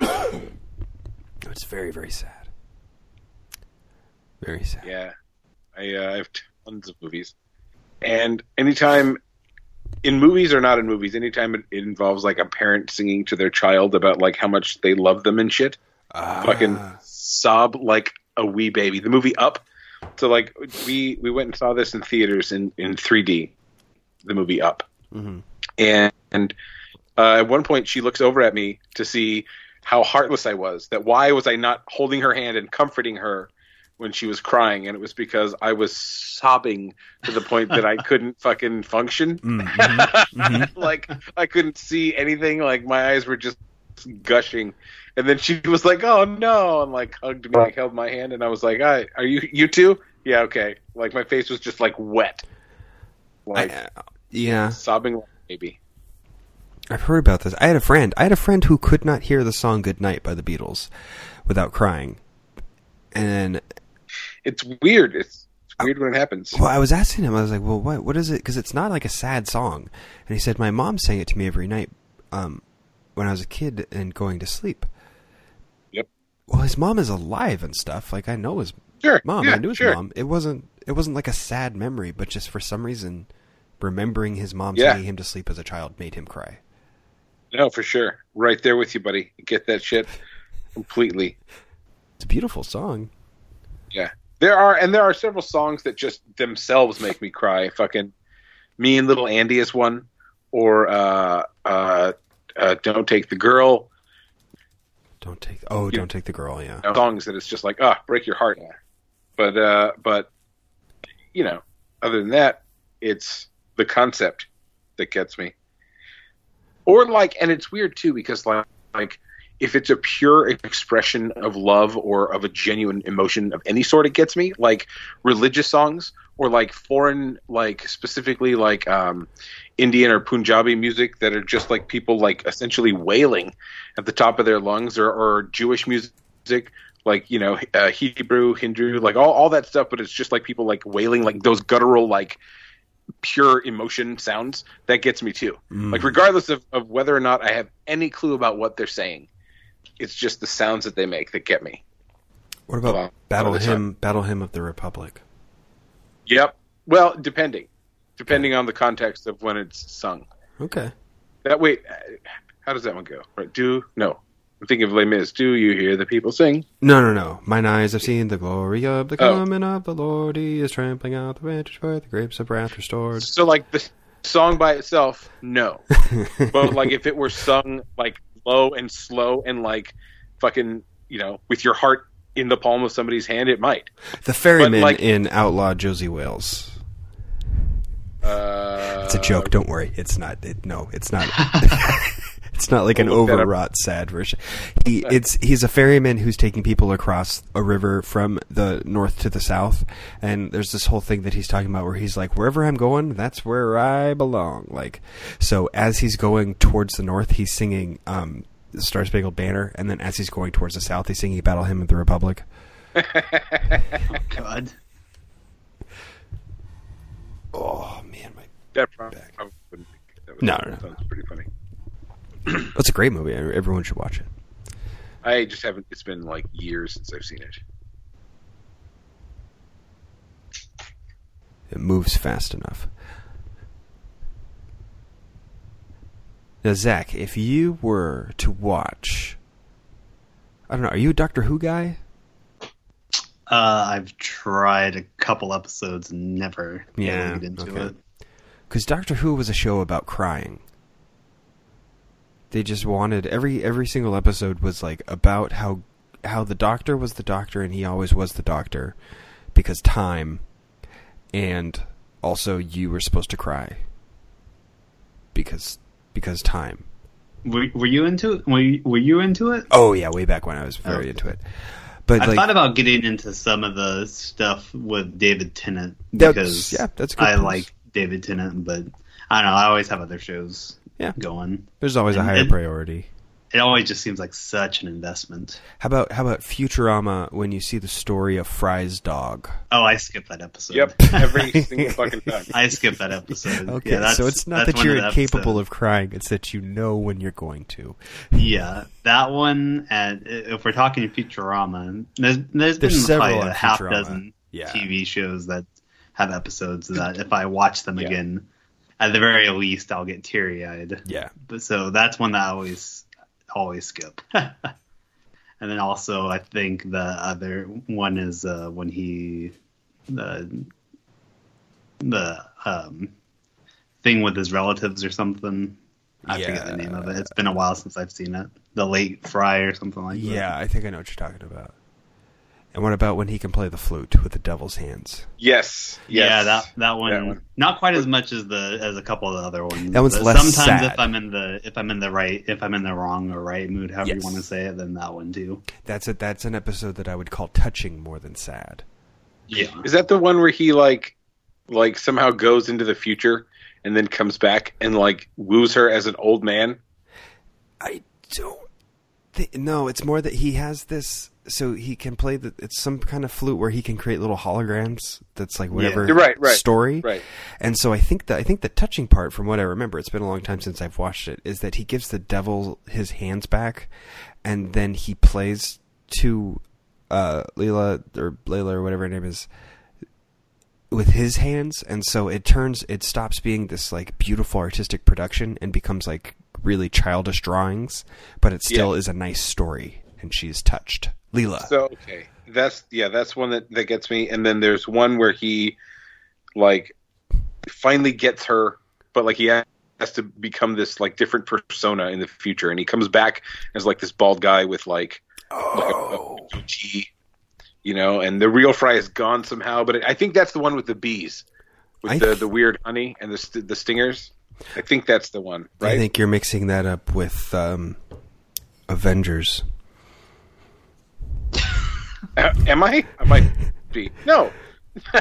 [COUGHS] it's very very sad. Very sad. Yeah, I, uh, I have tons of movies, and anytime in movies or not in movies, anytime it, it, involves like a parent singing to their child about like how much they love them and shit, uh. fucking sob like a wee baby. The movie Up. So like we we went and saw this in theaters in in 3D. The movie Up, mm-hmm. and, and uh, at one point she looks over at me to see how heartless I was. That why was I not holding her hand and comforting her when she was crying, and it was because I was sobbing to the point that I [LAUGHS] couldn't fucking function. [LAUGHS] Mm-hmm. Mm-hmm. like I couldn't see anything. Like my eyes were just gushing. And then she was like, "Oh no!" and like hugged me, like held my hand, and I was like, "I are you you too?" Yeah, okay. Like my face was just like wet, like I, yeah, sobbing like baby. I've heard about this. I had a friend. I had a friend who could not hear the song "Good Night" by the Beatles without crying, and it's weird. It's, it's weird when it happens. Well, I was asking him. I was like, "Well, what what is it?" Because it's not like a sad song. And he said, "My mom sang it to me every night um, when I was a kid and going to sleep." Yep. Well, his mom is alive and stuff. Like I know his sure. mom. Yeah, I knew his sure. mom. It wasn't. It wasn't like a sad memory, but just for some reason, remembering his mom yeah. singing him to sleep as a child made him cry. No, for sure. Right there with you, buddy. Get that shit completely. It's a beautiful song. Yeah. There are and there are several songs that just themselves make me cry. Fucking me and little Andy is one, or uh, uh, uh, don't take the girl. Don't take oh, you, don't take the girl. Yeah, songs that it's just like ah, oh, break your heart. But uh, but you know, other than that, it's the concept that gets me. Or like, and it's weird too because like like if it's a pure expression of love or of a genuine emotion of any sort, it gets me. Like religious songs or like foreign, like specifically like um, Indian or Punjabi music that are just like people like essentially wailing at the top of their lungs, or, or Jewish music like you know uh, Hebrew, Hindu, like all all that stuff. But it's just like people like wailing, like those guttural like pure emotion sounds that gets me too mm. like regardless of, of whether or not i have any clue about what they're saying it's just the sounds that they make that get me. What about Battle Hymn Battle Hymn of the Republic? Yep. Well, depending. Depending okay. on the context of when it's sung. Okay. That wait, uh, how does that one go? Right? Do no. I'm thinking of Les Mis. Do you hear the people sing? No, no, no. Mine eyes have seen the glory of the oh. coming of the Lord. He is trampling out the vintage where the grapes of wrath restored. So, like the song by itself, no. [LAUGHS] but like if it were sung like low and slow and like fucking you know with your heart in the palm of somebody's hand, it might. The ferryman like- in Outlaw Josey Wales. Uh, It's a joke. Don't worry. It's not. It, no, it's not. [LAUGHS] it's not like an We'll look that up. overwrought sad version. He it's he's a ferryman who's taking people across a river from the north to the south, and there's this whole thing that he's talking about where he's like, wherever I'm going, that's where I belong. Like, so as he's going towards the north, he's singing um, the Star Spangled Banner, and then as he's going towards the south, he's singing Battle Hymn of the Republic. Oh, [LAUGHS] God. Oh man, my That probably, Back. probably wouldn't be. That was, No, no, no. Sounds pretty funny. [CLEARS THROAT] that's a great movie. Everyone should watch it. I just haven't. It's been like years since I've seen it. It moves fast enough. Now, Zach, if you were to watch, I don't know, are you a Doctor Who guy? Uh, I've tried a couple episodes and never Yeah, get into okay. it. Because Doctor Who was a show about crying. They just wanted every every single episode was like about how how the Doctor was the Doctor and he always was the Doctor because time, and also you were supposed to cry because because time. Were, were you into it? Were you, were you into it? Oh yeah, way back when I was very Oh. into it. But I like, thought about getting into some of the stuff with David Tennant That's- because yeah, that's good I like David Tennant, but I don't know. I always have other shows Yeah. going. there's always a higher and- priority. It always just seems like such an investment. How about how about Futurama when you see the story of Fry's dog? Oh, I skip that episode. Yep, every [LAUGHS] single fucking time. I skip that episode. Okay, Yeah, that's- so it's not that you're of incapable episodes. of crying; it's that you know when you're going to. Yeah, that one. And if we're talking Futurama, there's there's, There's been several probably a half Futurama. dozen Yeah. TV shows that have episodes that if I watch them Yeah. again, at the very least, I'll get teary eyed. Yeah, But so that's one that I always always skip. [LAUGHS] and then also, I think the other one is uh, when he the the um, thing with his relatives or something. I forget the name of it. It's been a while since I've seen it. The late Fry or something like that. yeah, I think I know what you're talking about. And what about when he can play the flute with the devil's hands? Yes, yes. Yeah, that that one, That one. not quite as much as the as a couple of the other ones. That one's But less Sometimes sad. if I'm in the if I'm in the right if I'm in the wrong or right mood, however Yes. you want to say it, then that one too. That's a, that's an episode that I would call touching more than sad. Yeah, Is that the one where he like, like somehow goes into the future and then comes back and like woos her as an old man? I don't. Thi- no, it's more that he has this. So he can play the. It's some kind of flute where he can create little holograms. That's like whatever You're right, right, story. Right. And so I think that I think the touching part, from what I remember, it's been a long time since I've watched it, is that he gives the devil his hands back, and then he plays to uh, Leela or Layla or whatever her name is with his hands, and so it turns it stops being this like beautiful artistic production and becomes like really childish drawings, but it still Yeah. is a nice story, and she's touched. Leela. So okay, that's yeah, that's one that that gets me. And then there's one where he like finally gets her, but like he has to become this like different persona in the future, and he comes back as like this bald guy with like like a, oh. a goatee, you know, and the real Fry is gone somehow. But I think that's the one with the bees, with I the th- the weird honey and the the stingers. I think that's the one, right? I think you're mixing that up with um, Avengers. Uh, [LAUGHS] am I? I might be. No. [LAUGHS]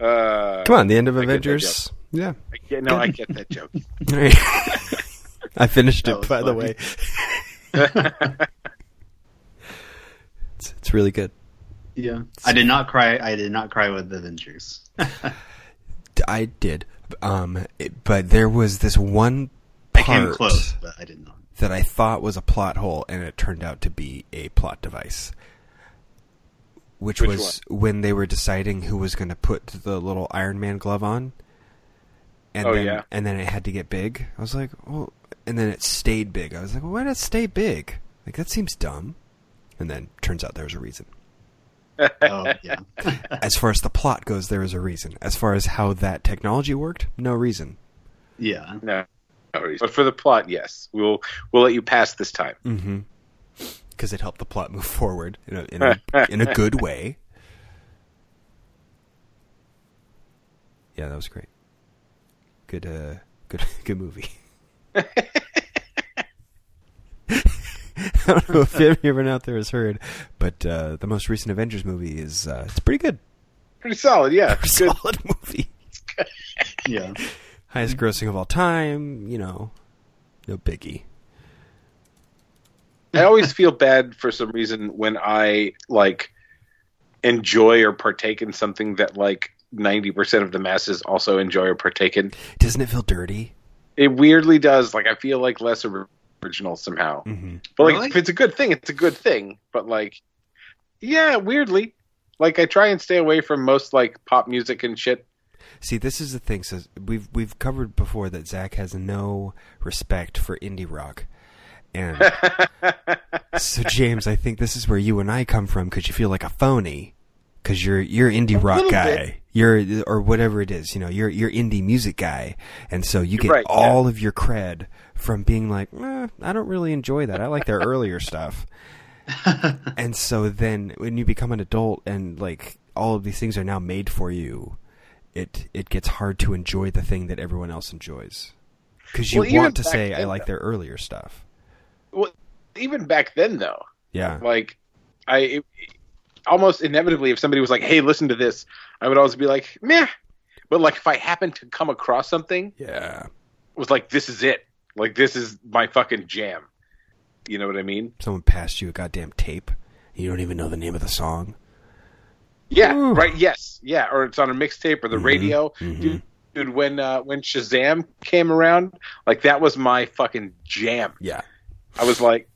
uh, Come on, the end of I Avengers. Yeah. I get, no, I get that joke. [LAUGHS] I finished That it, was by the way. It's, it's really good. yeah. I did not cry. I did not cry with Avengers. I did, um, it, but there was this one part. I came close, but I did not. That I thought was a plot hole, and it turned out to be a plot device. Which, Which was when they were deciding who was going to put the little Iron Man glove on, and Oh, then yeah. and then it had to get big. I was like, well, and then it stayed big. I was like, well, why did it stay big? Like that seems dumb. And then turns out there was a reason. Oh yeah. [LAUGHS] As far as the plot goes, there is a reason. As far as how that technology worked, no reason. yeah. No, no but for the plot, yes, we'll we'll let you pass this time. Mm-hmm. because it helped the plot move forward in a in a, [LAUGHS] in a good way. Yeah, that was great. Good, uh, good, [LAUGHS] good movie. [LAUGHS] I don't know if everyone out there has heard, but uh, the most recent Avengers movie is uh, it's pretty good. Pretty solid, yeah. Pretty solid movie. Yeah. Highest grossing of all time. You know, no biggie. I always feel bad for some reason when I like enjoy or partake in something that like ninety percent of the masses also enjoy or partake in. Doesn't it feel dirty? It weirdly does. Like I feel like less original somehow. Mm-hmm. But like Really? if it's a good thing, it's a good thing. But like, yeah, weirdly, like I try and stay away from most like pop music and shit. See, this is the thing. So we've we've covered before that Zach has no respect for indie rock, and [LAUGHS] so James, I think this is where you and I come from because you feel like a phony because you're you're indie A rock guy, bit. you're or whatever it is. You know, you're you're indie music guy, and so you You're get right, yeah. all of your cred from being like, eh, I don't really enjoy that. I like their earlier stuff. [LAUGHS] and so then when you become an adult and like all of these things are now made for you it it gets hard to enjoy the thing that everyone else enjoys. Because you Well, want to say i like their earlier stuff. Well, even back then though, yeah. Like I it, almost inevitably, if somebody was like, "Hey, listen to this," I would always be like, "Meh." But like if I happened to come across something yeah. was like, "This is it," like this is my fucking jam. You know what I mean? someone passed you a goddamn tape. You don't even know the name of the song Yeah, Ooh. right. Yes, yeah, or it's on a mixtape or the Mhm, radio. mhm. Dude, dude, when uh, when Shazam came around, like that was my fucking jam. yeah I was like,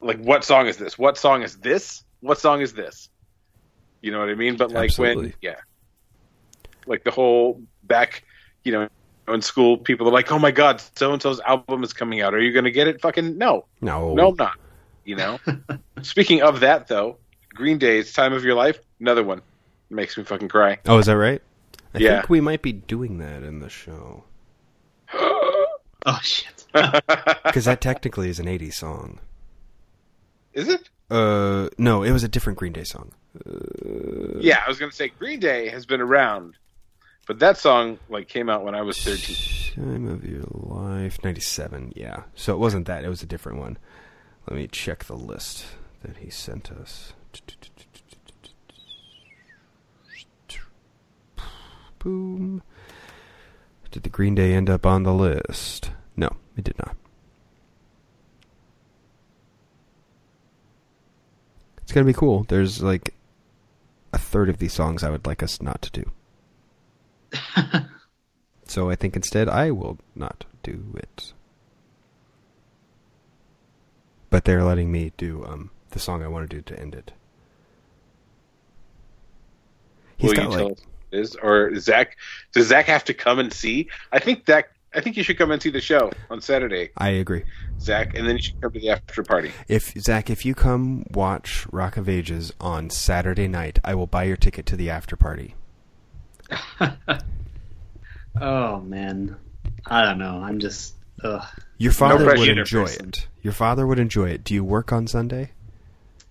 like, what song is this? What song is this? What song is this? You know what I mean? But like Absolutely. when, yeah, like the whole back, you know, in school, people are like, "Oh my god, so and so's album is coming out. Are you going to get it?" Fucking no, no no, I'm not. You know. [LAUGHS] Speaking of that, though, Green Day's "Time of Your Life," another one makes me fucking cry. oh is that right i Yeah. think we might be doing that in the show [GASPS] Oh shit. [LAUGHS] [LAUGHS] because that technically is an 80s song is it? uh no it was a different green day song Yeah, I was going to say Green Day has been around, but that song like came out when I was thirteen. Time of your life, ninety-seven. Yeah, so it wasn't that; it was a different one. Let me check the list that he sent us. Boom. Did the Green Day end up on the list? No, it did not. It's gonna be cool. There's like a third of these songs I would like us not to do. [LAUGHS] So I think instead I will not do it. But they're letting me do um, the song I want to do to end it. He's Will got like tell us it is or Zach? Does Zach have to come and see? I think that I think you should come and see the show on Saturday, I agree. Zach, and then you should come to the after party. If Zach, if you come watch Rock of Ages on Saturday night, I will buy your ticket to the after party. [LAUGHS] Oh man. I don't know. I'm just. Ugh. Your father would enjoy Person. it. Your father would enjoy it. Do you work on Sunday?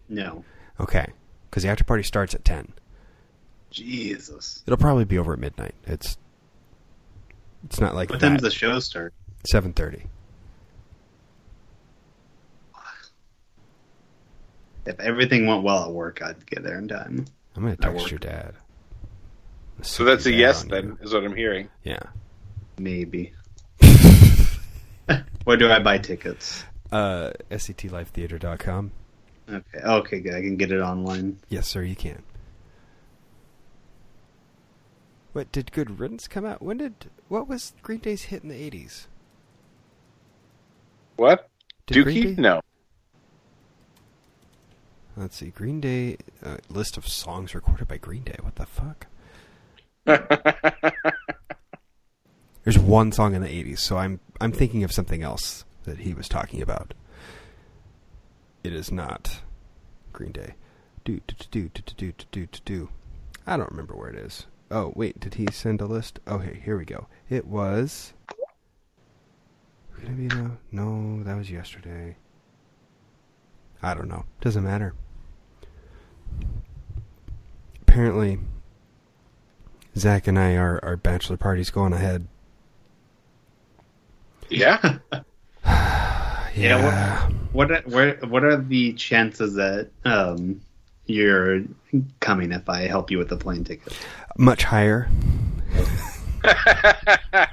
No. Okay, because the after party starts at ten. Jesus. It'll probably be over at midnight. It's it's not like What time does the show start? Seven thirty. If everything went well at work, I'd get there in time. I'm gonna text your dad. So that's a yes then, you. is what I'm hearing. Yeah. Maybe. [LAUGHS] Where do I buy tickets? Uh, sctlifetheater.com. Okay. Okay, good. I can get it online. Yes, sir, you can. What did Good Riddance come out? When did what was Green Day's hit in the eighties? What? Did Dookie? No. Let's see. Green Day uh, list of songs recorded by Green Day. What the fuck? [LAUGHS] There's one song in the eighties, so I'm I'm thinking of something else that he was talking about. It is not Green Day. Do do do do do do do do. I don't remember where it is. Oh wait, did he send a list? Okay, here we go. It was. Gonna be now? No, that was yesterday. I don't know. Doesn't matter. Apparently, Zach and I, our, our bachelor party's going ahead. Yeah. [LAUGHS] [SIGHS] yeah. What what are, what are the chances that um, you're coming if I help you with the plane ticket? Much higher. [LAUGHS]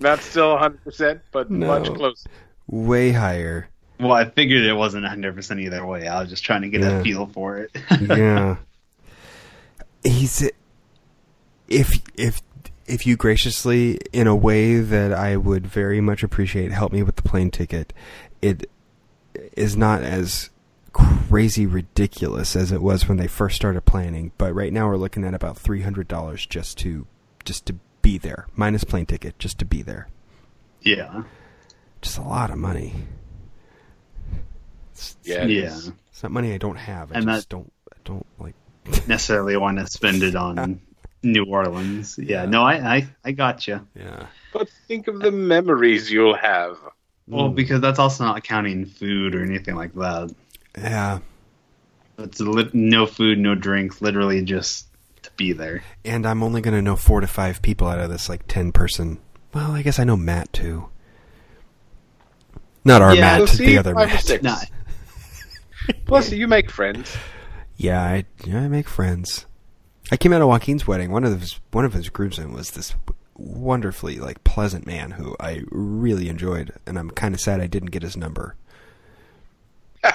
Not still 100%, but No. much closer. Way higher. Well, I figured it wasn't 100% either way. I was just trying to get Yeah. a feel for it. yeah. [LAUGHS] He's if if if you graciously in a way that I would very much appreciate help me with the plane ticket, it is not as crazy ridiculous as it was when they first started planning, but right now we're looking at about $300 just to just to be there, minus plane ticket, just to be there. yeah. Just a lot of money. It's, Yeah. it Yeah. is. it's not money I don't have. I And just that- don't I don't like [LAUGHS] Necessarily want to spend it on [LAUGHS] New Orleans. Yeah. Yeah. No, I, I, I got you. yeah. But think of the memories you'll have. Well, Mm. because that's also not counting food or anything like that. Yeah. It's li- no food, no drinks, literally just to be there. And I'm only going to know four to five people out of this like ten person. Well, I guess I know Matt too. Not our Yeah, Matt, we'll see the other Matt. six. Nah, Plus, you make friends. Yeah, I yeah I make friends. I came out of Joaquin's wedding. One of his one of his groomsmen was this wonderfully like pleasant man who I really enjoyed, and I'm kind of sad I didn't get his number. [LAUGHS] to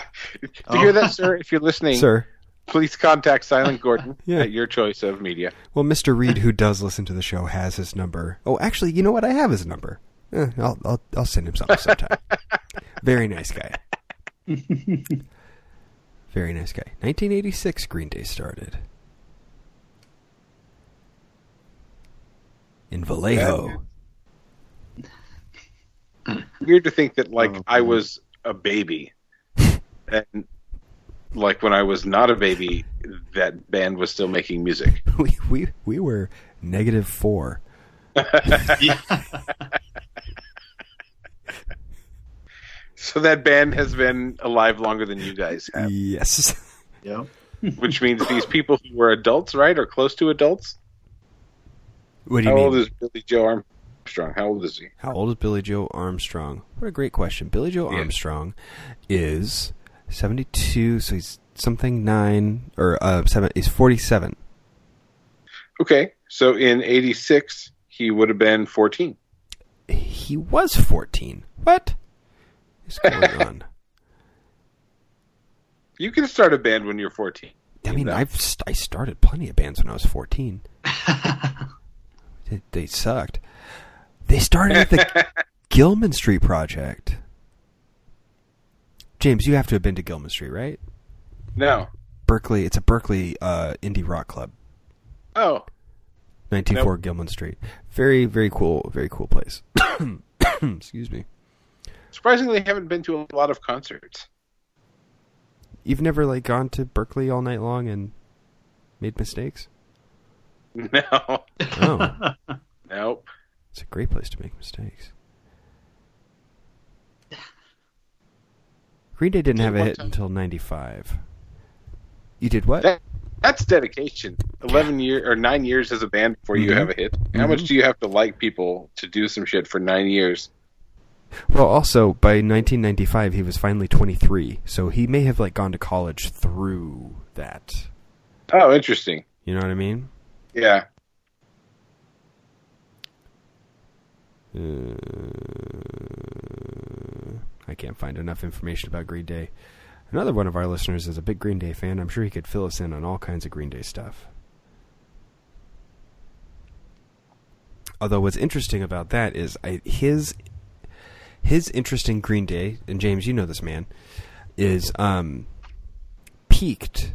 Oh. hear that, sir, if you're listening, Sir, please contact Silent Gordon [LAUGHS] Yeah. at your choice of media. well, Mr. Reed, who does listen to the show, has his number. Oh, actually, you know what? I have his number. Eh, I'll I'll I'll send him something sometime. [LAUGHS] Very nice guy. Very nice guy. 1986, Green Day started in Vallejo. Weird to think that, like, Oh, I was a baby, and like when I was not a baby, that band was still making music. [LAUGHS] We we we were negative four. [LAUGHS] So that band has been alive longer than you guys have, Yes. Yep. [LAUGHS] which means these people who were adults, right, or close to adults. What do you How mean? old is Billie Joe Armstrong? How old is he? How old is Billie Joe Armstrong? What a great question. Billie Joe Yeah. Armstrong is 72, so he's something 9 or uh 7 he's 47. Okay, so in '86 he would have been 14. He was 14. What is going [LAUGHS] on? You can start a band when you're 14. I mean. I've st- I started plenty of bands when I was 14. [LAUGHS] They, they sucked. They started at the [LAUGHS] Gilman Street Project. James, you have to have been to Gilman Street, right? No. Berkeley. It's a Berkeley uh, indie rock club. Oh, 194 Gilman Street. Very, very cool. Very cool place. [COUGHS] Excuse me. surprisingly, I haven't been to a lot of concerts. You've never like gone to Berkeley all night long and made mistakes? [LAUGHS] No, Oh, [LAUGHS] nope. it's a great place to make mistakes. Green Day didn't Did have a hit time. until 95. You did what? That, that's dedication. Eleven year or nine years as a band before you Mhm. have a hit. How much Mhm. do you have to like people to do some shit for nine years? Well, also by 1995 he was finally 23, so he may have like gone to college through that. Oh, interesting. You know what I mean? Yeah. Uh, I can't find enough information about Green Day. Another one of our listeners is a big Green Day fan. I'm sure he could fill us in on all kinds of Green Day stuff. Although what's interesting about that is I, his his interest in Green Day, and James, you know this man, is um, peaked.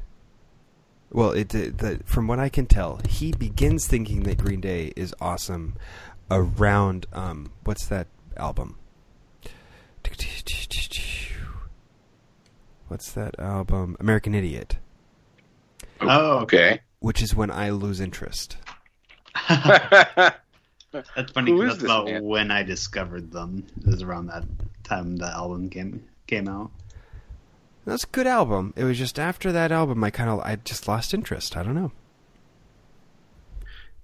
Well, it, it the, from what I can tell, he begins thinking that Green Day is awesome around um, what's that album? What's that album? American Idiot, Oh, Okay. which is when I lose interest. [LAUGHS] That's funny. Who 'cause is That's about man? when I discovered them. It was around that time the album came came out. That's a good album. It was just after that album, I kind of I just lost interest. I don't know.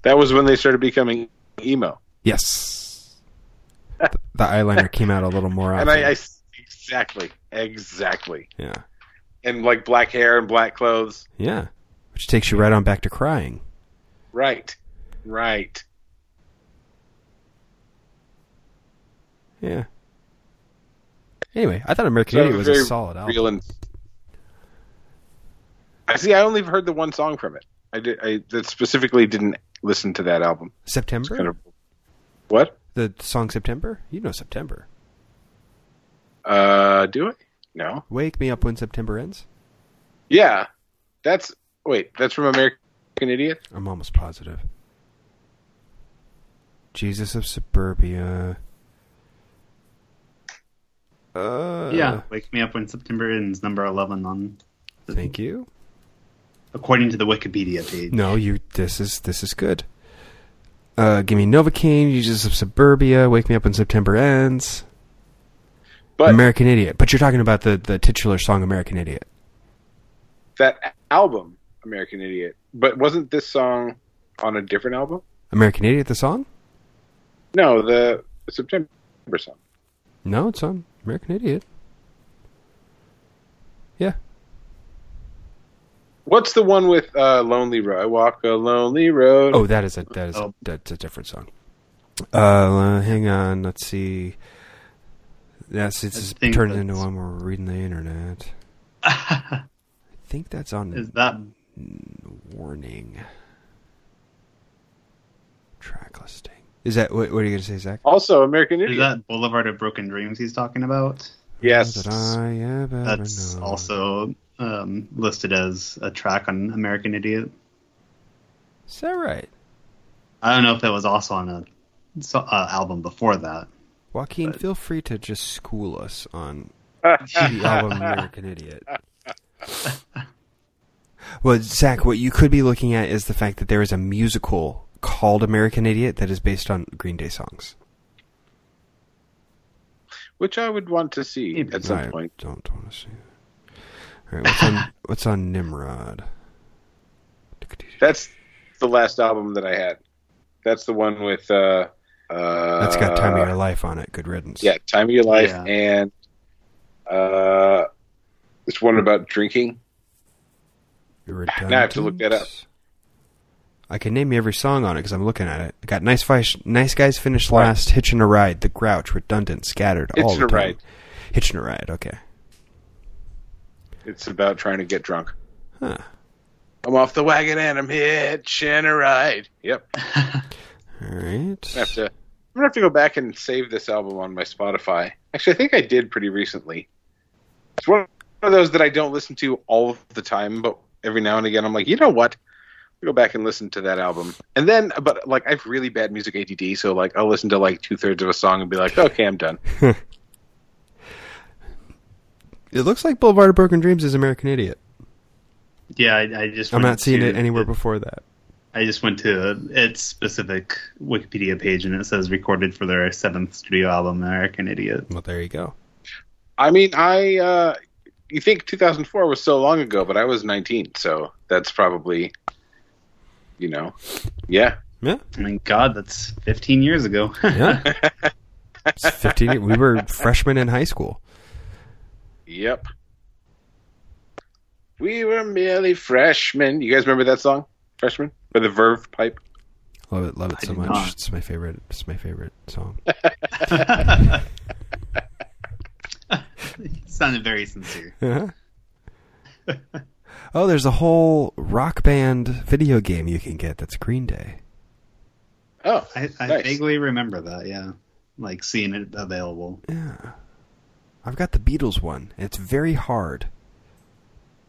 That was when they started becoming emo. Yes. [LAUGHS] the, the eyeliner came out a little more often. And I, I exactly, exactly. Yeah. And like black hair and black clothes. Yeah. Which takes you right on back to crying. Right. Right. Yeah. Anyway, I thought American So Idiot was a solid album. real and- I see. I only heard the one song from it. I did. I that specifically didn't listen to that album. September? kind of what? The song September? You know September. Uh, do I? No. Wake me up when September ends. Yeah, that's wait. That's from American Idiot. I'm almost positive. Jesus of Suburbia. Uh, yeah, Wake Me Up When September Ends, number 11 on, Thank you. according to the Wikipedia page. No, you. This is this is good. Uh, give me Novacaine, Jesus of Suburbia, Wake Me Up when September Ends, But American Idiot. But you're talking about the the titular song American Idiot. that album, American Idiot. But wasn't this song on a different album? American Idiot, the song? No, the September song. No, it's on American Idiot. Yeah. What's the one with uh, Lonely Road? I walk a lonely road. Oh, that is a that is a, Oh. that's a different song. Uh, hang on. Let's see. Yes, it's just think turned into one where we're reading the internet. [LAUGHS] I think that's on Is that warning track listing. Is that what, what are you going to say, Zach? Also, American Idiot. is that Boulevard of Broken Dreams he's talking about? yes. That I ever That's known. also um, listed as a track on American Idiot. Is that right? I don't know if that was also on a so, uh, album before that. Joaquin, But- feel free to just school us on [LAUGHS] the album American Idiot. Well, Zach, what you could be looking at is the fact that there is a musical called American Idiot that is based on Green Day songs. Which I would want to see Maybe. at some I point. don't want to see it. All right, what's on, [LAUGHS] what's on Nimrod? That's the last album that I had. That's the one with uh uh That's got Time of Your Life on it. Good riddance. Yeah, Time of Your Life Yeah. and uh this one about drinking. Now I have to look that up. I can name you every song on it because I'm looking at it. I got nice, Fish, nice guys finished What? last. Hitching a ride, the Grouch, redundant, scattered, all the a time. Ride. Hitching a ride. Okay. It's about trying to get drunk. Huh. I'm off the wagon and I'm hitching a ride. Yep. [LAUGHS] All right. I have to. I'm gonna have to go back and save this album on my Spotify. Actually, I think I did pretty recently. It's one of those that I don't listen to all of the time, but every now and again, I'm like, you know what? I'll go back and listen to that album, and then, but like, I have really bad music ADD, so like, I'll listen to like two thirds of a song and be like, okay, I'm done. [LAUGHS] It looks like Boulevard of Broken Dreams is American Idiot. Yeah, I, I just I'm not seeing it anywhere before that. I just went to its specific Wikipedia page and it says recorded for their seventh studio album, American Idiot. Well, there you go. I mean, I, uh, you think 2004 was so long ago, but I was 19, so that's probably, you know, yeah. Yeah. I mean, God, that's 15 years ago. Yeah. [LAUGHS] It's 15. We were freshmen in high school. Yep. We were merely freshmen. You guys remember that song, Freshman, by the Verve Pipe? Love it. Love it I so much. not. It's my favorite. It's my favorite song. [LAUGHS] [LAUGHS] sounded very sincere. Uh-huh. oh, there's a whole rock band video game you can get that's Green Day. Oh, I, I Nice. vaguely remember that, yeah. Like seeing it available. Yeah. I've got the Beatles one. It's very hard.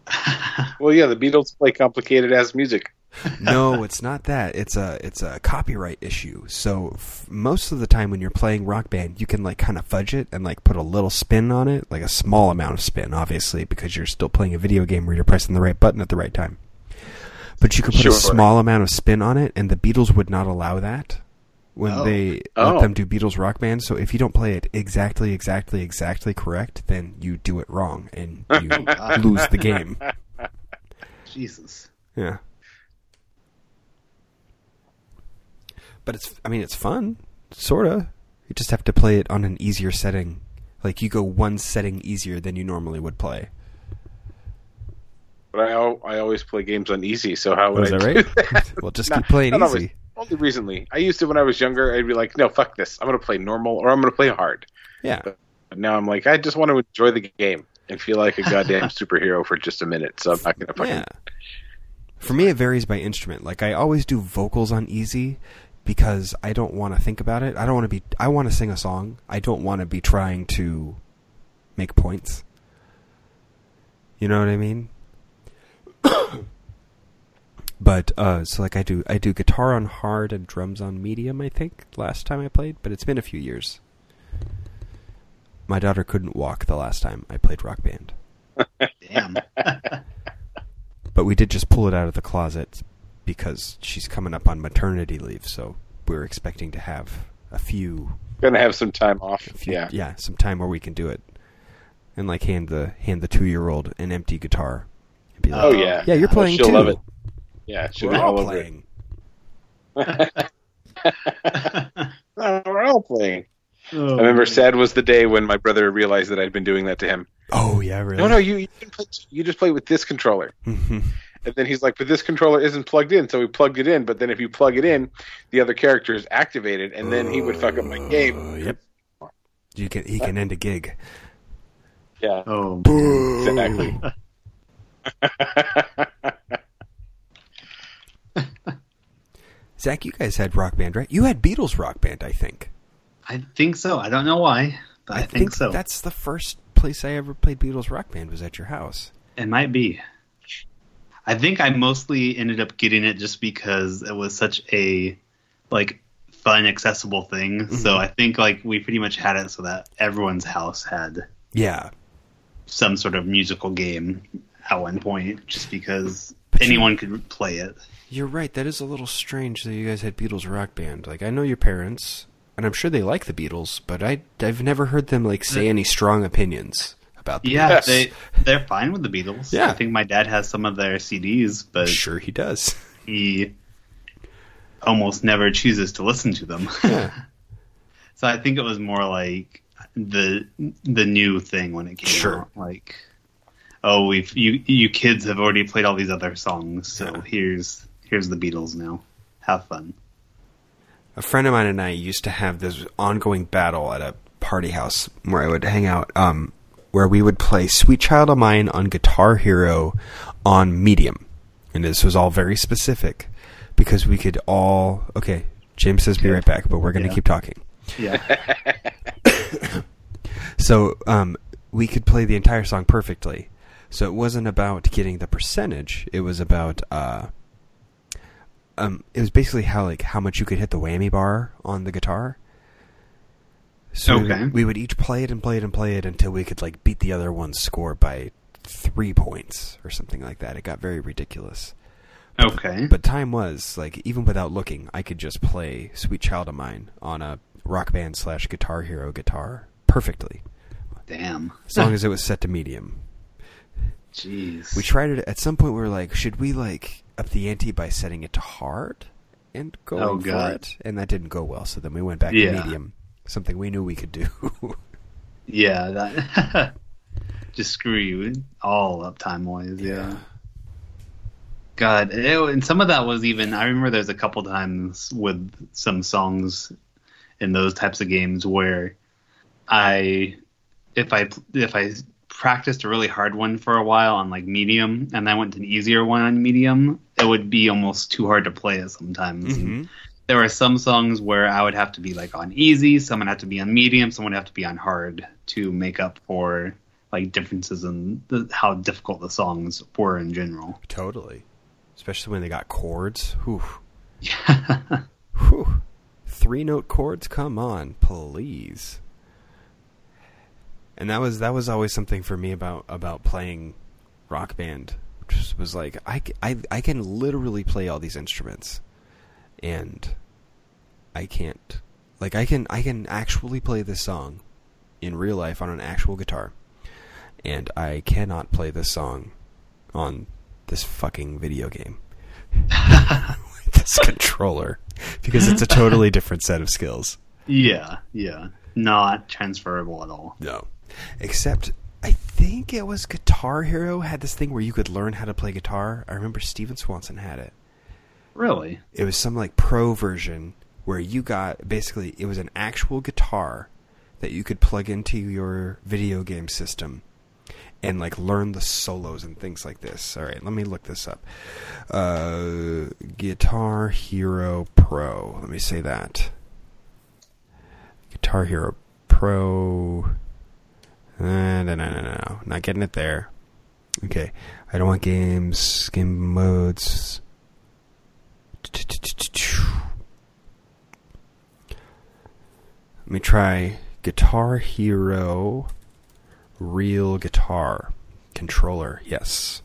[LAUGHS] well, yeah. The Beatles play complicated as music. [LAUGHS] No, it's not that. It's a it's a copyright issue. So f- most of the time when you're playing Rock Band, you can like kind of fudge it and like put a little spin on it, like a small amount of spin, obviously, because you're still playing a video game where you're pressing the right button at the right time. But you could put Sure. a small amount of spin on it, and the Beatles would not allow that. when Oh. they Oh. let them do Beatles Rock Band. So if you don't play it exactly, exactly, exactly correct, then you do it wrong and you [LAUGHS] lose the game. Jesus. Yeah. But it's, I mean, it's fun, sorta. You just have to play it on an easier setting. Like you go one setting easier than you normally would play. But I I always play games on easy, so how would oh, Was I that do right? that? [LAUGHS] well, just [LAUGHS] Not- keep playing not always. easy. Only recently. I used to when I was younger. I'd be like, no, fuck this. I'm going to play normal or I'm going to play hard. Yeah. But now I'm like, I just want to enjoy the game and feel like a goddamn [LAUGHS] superhero for just a minute. So I'm not going to fucking. Yeah. For me, it varies by instrument. Like I always do vocals on easy because I don't want to think about it. I don't want to be. I want to sing a song. I don't want to be trying to make points. You know what I mean? [COUGHS] but uh, so like I do, I do guitar on hard and drums on medium. I think last time I played, but it's been a few years. My daughter couldn't walk the last time I played Rock Band. [LAUGHS] Damn. [LAUGHS] But we did just pull it out of the closet because she's coming up on maternity leave, so we're expecting to have a few, Going to have some time off. few Yeah. yeah, some time where we can do it. And like hand the hand the two year old an empty guitar. And be like, Oh, yeah. yeah, you're Oh, playing she'll too. love it. Yeah. She'll We're be all all over playing. [LAUGHS] Oh, we're all playing. Oh, I remember man. sad was the day when my brother realized that I'd been doing that to him. Oh yeah, really? No, no, you you, can play, you just play with this controller. Mm-hmm. And then he's like, but this controller isn't plugged in, so we plugged it in. But then if you plug it in, the other character is activated, and then he would fuck up my game. Uh, yep. You can he can end a gig. Yeah, Oh, exactly. [LAUGHS] Zach, you guys had Rock Band, right? You had Beatles Rock Band, I think. I think so. I don't know why, but I, think, so. That's the first place I ever played Beatles Rock Band was at your house. It might be. I think I mostly ended up getting it just because it was such a like fun, accessible thing. So mm-hmm. I think like we pretty much had it so that everyone's house had Yeah. some sort of musical game at one point, just because But you- anyone could play it. You're right. That is a little strange that you guys had Beatles rock band. Like I know your parents, and I'm sure they like the Beatles, but I I've never heard them like say any strong opinions about the Yeah, Yes. they they're fine with the Beatles. Yeah. I think my dad has some of their CDs, but Beatles. Sure, he does. [LAUGHS] he almost never chooses to listen to them. Yeah. [LAUGHS] so I think it was more like the the new thing when it came Sure. out. Like, oh, we've you you kids have already played all these other songs, so Yeah. here's here's the Beatles now. Have fun. A friend of mine and I used to have this ongoing battle at a party house where I would hang out, um, where we would play "Sweet Child of Mine" on Guitar Hero on medium, and this was all very specific because we could all. Okay, James says be right back, but we're going to Yeah. keep talking. Yeah. [COUGHS] So um, we could play the entire song perfectly. So it wasn't about getting the percentage. It was about uh, um, it was basically how like how much you could hit the whammy bar on the guitar. So we, Okay. would, we would each play it and play it and play it until we could like beat the other one's score by three points or something like that. It got very ridiculous. okay. But time was like even without looking, I could just play "Sweet Child of Mine" on a Rock Band slash Guitar Hero guitar perfectly, Damn. as long as it was set to medium. Jeez. We tried it at some point. We were like, should we like up the ante by setting it to hard and going Oh, for God. it? And that didn't go well. So then we went back Yeah. to medium, something we knew we could do. [LAUGHS] Yeah, that [LAUGHS] just screw you all up time wise. Yeah. God, it, and some of that was even. I remember there's a couple times with some songs in those types of games where I, if I if I practiced a really hard one for a while on like medium, and then I went to an easier one on medium, it would be almost too hard to play it sometimes. Mhm. There were some songs where I would have to be like on easy, some would have to be on medium, some would have to be on hard to make up for like differences in the, how difficult the songs were in general. Totally, especially when they got chords. Whew. Yeah. [LAUGHS] Whew. Three note chords. Come on, please. And that was that was always something for me about about playing rock band. Just was like I, I, I can literally play all these instruments, and I can't. Like I can I can actually play this song in real life on an actual guitar. And I cannot play this song on this fucking video game. with [LAUGHS] this controller because it's a totally different set of skills. Yeah, yeah. Not transferable at all. No. Except I think it was Guitar Hero had this thing where you could learn how to play guitar. I remember Steven Swanson had it. Really? It was some like pro version where you got basically it was an actual guitar that you could plug into your video game system and like learn the solos and things like this. All right, let me look this up. Uh, Guitar Hero Pro. Let me say that. Guitar Hero Pro. No, no, no, no, not getting it there. Okay, I don't want games, game modes. Let me try Guitar Hero Real Guitar Controller. Yes.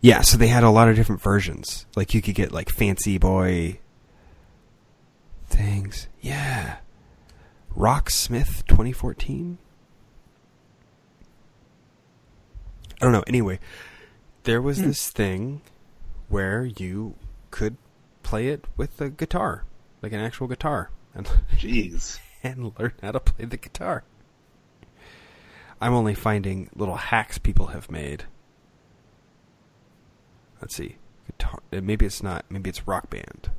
Yeah, so they had a lot of different versions. Like you could get like fancy boy things. Yeah. Rocksmith 2014. I don't know. Anyway, there was hmm. this thing where you could play it with a guitar, like an actual guitar, and jeez, [LAUGHS] and learn how to play the guitar. I'm only finding little hacks people have made. Let's see, guitar. Uh, maybe it's not. Maybe it's Rock Band.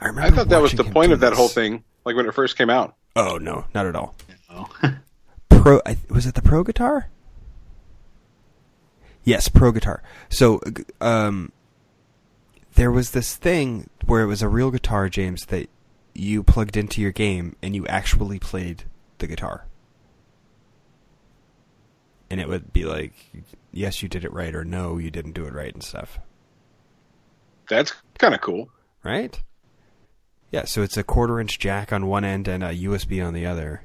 I remember. I thought that was the point of that whole thing, like when it first came out. Oh no, not at all. No. [LAUGHS] pro was it the pro guitar? Yes, pro guitar. So um there was this thing where it was a real guitar, James, that you plugged into your game and you actually played the guitar. And it would be like, yes, you did it right, or no, you didn't do it right, and stuff. That's kind of cool. Right? Yeah, so it's a quarter inch jack on one end and a USB on the other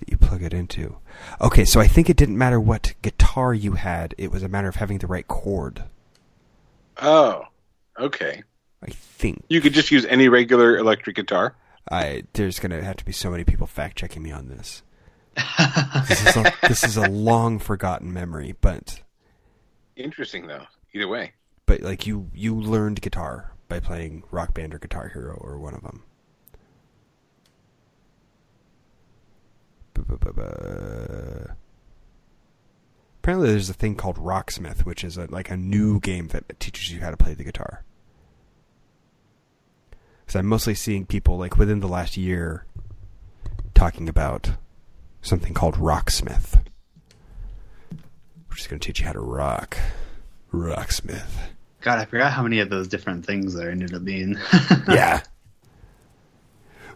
that you plug it into. Okay, so I think it didn't matter what guitar you had, it was a matter of having the right chord. Oh, okay. I think you could just use any regular electric guitar. I there's going to have to be so many people fact checking me on this. [LAUGHS] this, is a, this is a long forgotten memory, but interesting though. Either way, but like you you learned guitar by playing Rock Band or Guitar Hero or one of them. Apparently, there's a thing called Rocksmith, which is a, like a new game that teaches you how to play the guitar. Because I'm mostly seeing people like within the last year talking about something called Rocksmith, which is going to teach you how to rock. Rocksmith. God, I forgot how many of those different things there ended up being. [LAUGHS] yeah.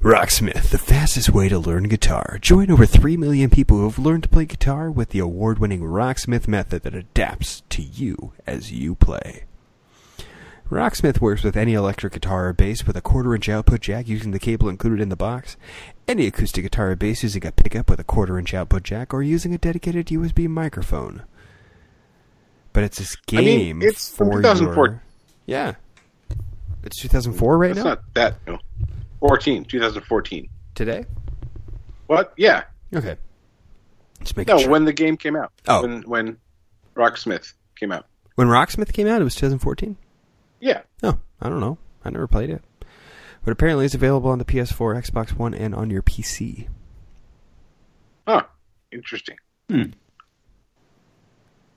Rocksmith, the fastest way to learn guitar. Join over 3 million people who have learned to play guitar with the award winning Rocksmith method that adapts to you as you play. Rocksmith works with any electric guitar or bass with a quarter inch output jack using the cable included in the box, any acoustic guitar or bass using a pickup with a quarter inch output jack, or using a dedicated USB microphone. But it's this game I mean, it's for 2004. Your... Yeah. It's 2004 right That's now? not that. No. 14, 2014. Today? What? Yeah. Okay. Just no, sure. when the game came out. Oh. When, when Rocksmith came out. When Rocksmith came out, it was 2014? Yeah. Oh, I don't know. I never played it. But apparently it's available on the PS4, Xbox One, and on your PC. Huh. Interesting. Hmm.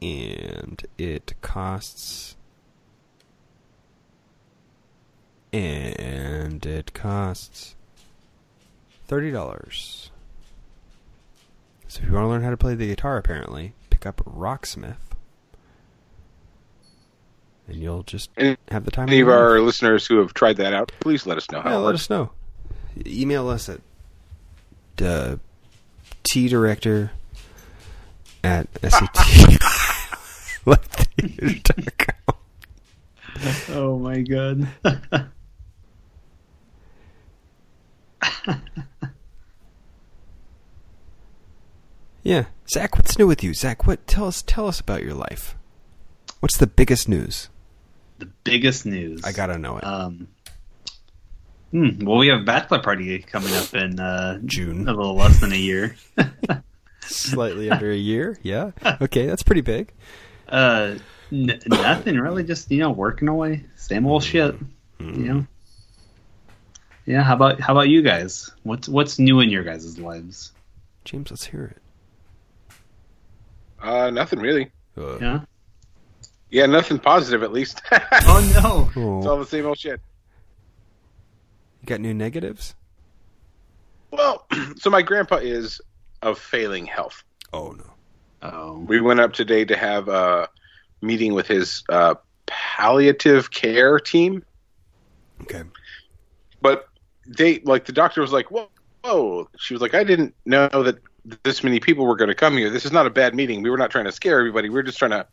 And it costs. And it costs $30. So if you want to learn how to play the guitar, apparently, pick up Rocksmith and you'll just any, have the time. Any of our listeners who have tried that out, please let us know how. Yeah, let us know. Email us at uh, t director at set. oh my god. [LAUGHS] [LAUGHS] Yeah, Zach, what's new with you? Zach, what? Tell us, tell us about your life. What's the biggest news? The biggest news. I gotta know it. Um, hmm, well, we have a bachelor party coming up in uh, June. a little less than a year. [LAUGHS] Slightly under a year. Yeah. Okay, that's pretty big. Uh, n- nothing really. Just you know, working away, same old shit. Mm-hmm. You know. Yeah. How about how about you guys? What's what's new in your guys' lives? James, let's hear it. Uh, nothing really. Uh, Yeah. Yeah, nothing positive at least. [LAUGHS] Oh no. oh, It's all the same old shit. you got new negatives? Well, [CLEARS THROAT] so my grandpa is of failing health. Oh no. Oh. We went up today to have a meeting with his uh, palliative care team, Okay. but they like the doctor was like, "Whoa, whoa!" She was like, "I didn't know that this many people were going to come here. This is not a bad meeting. We were not trying to scare everybody. We were just trying to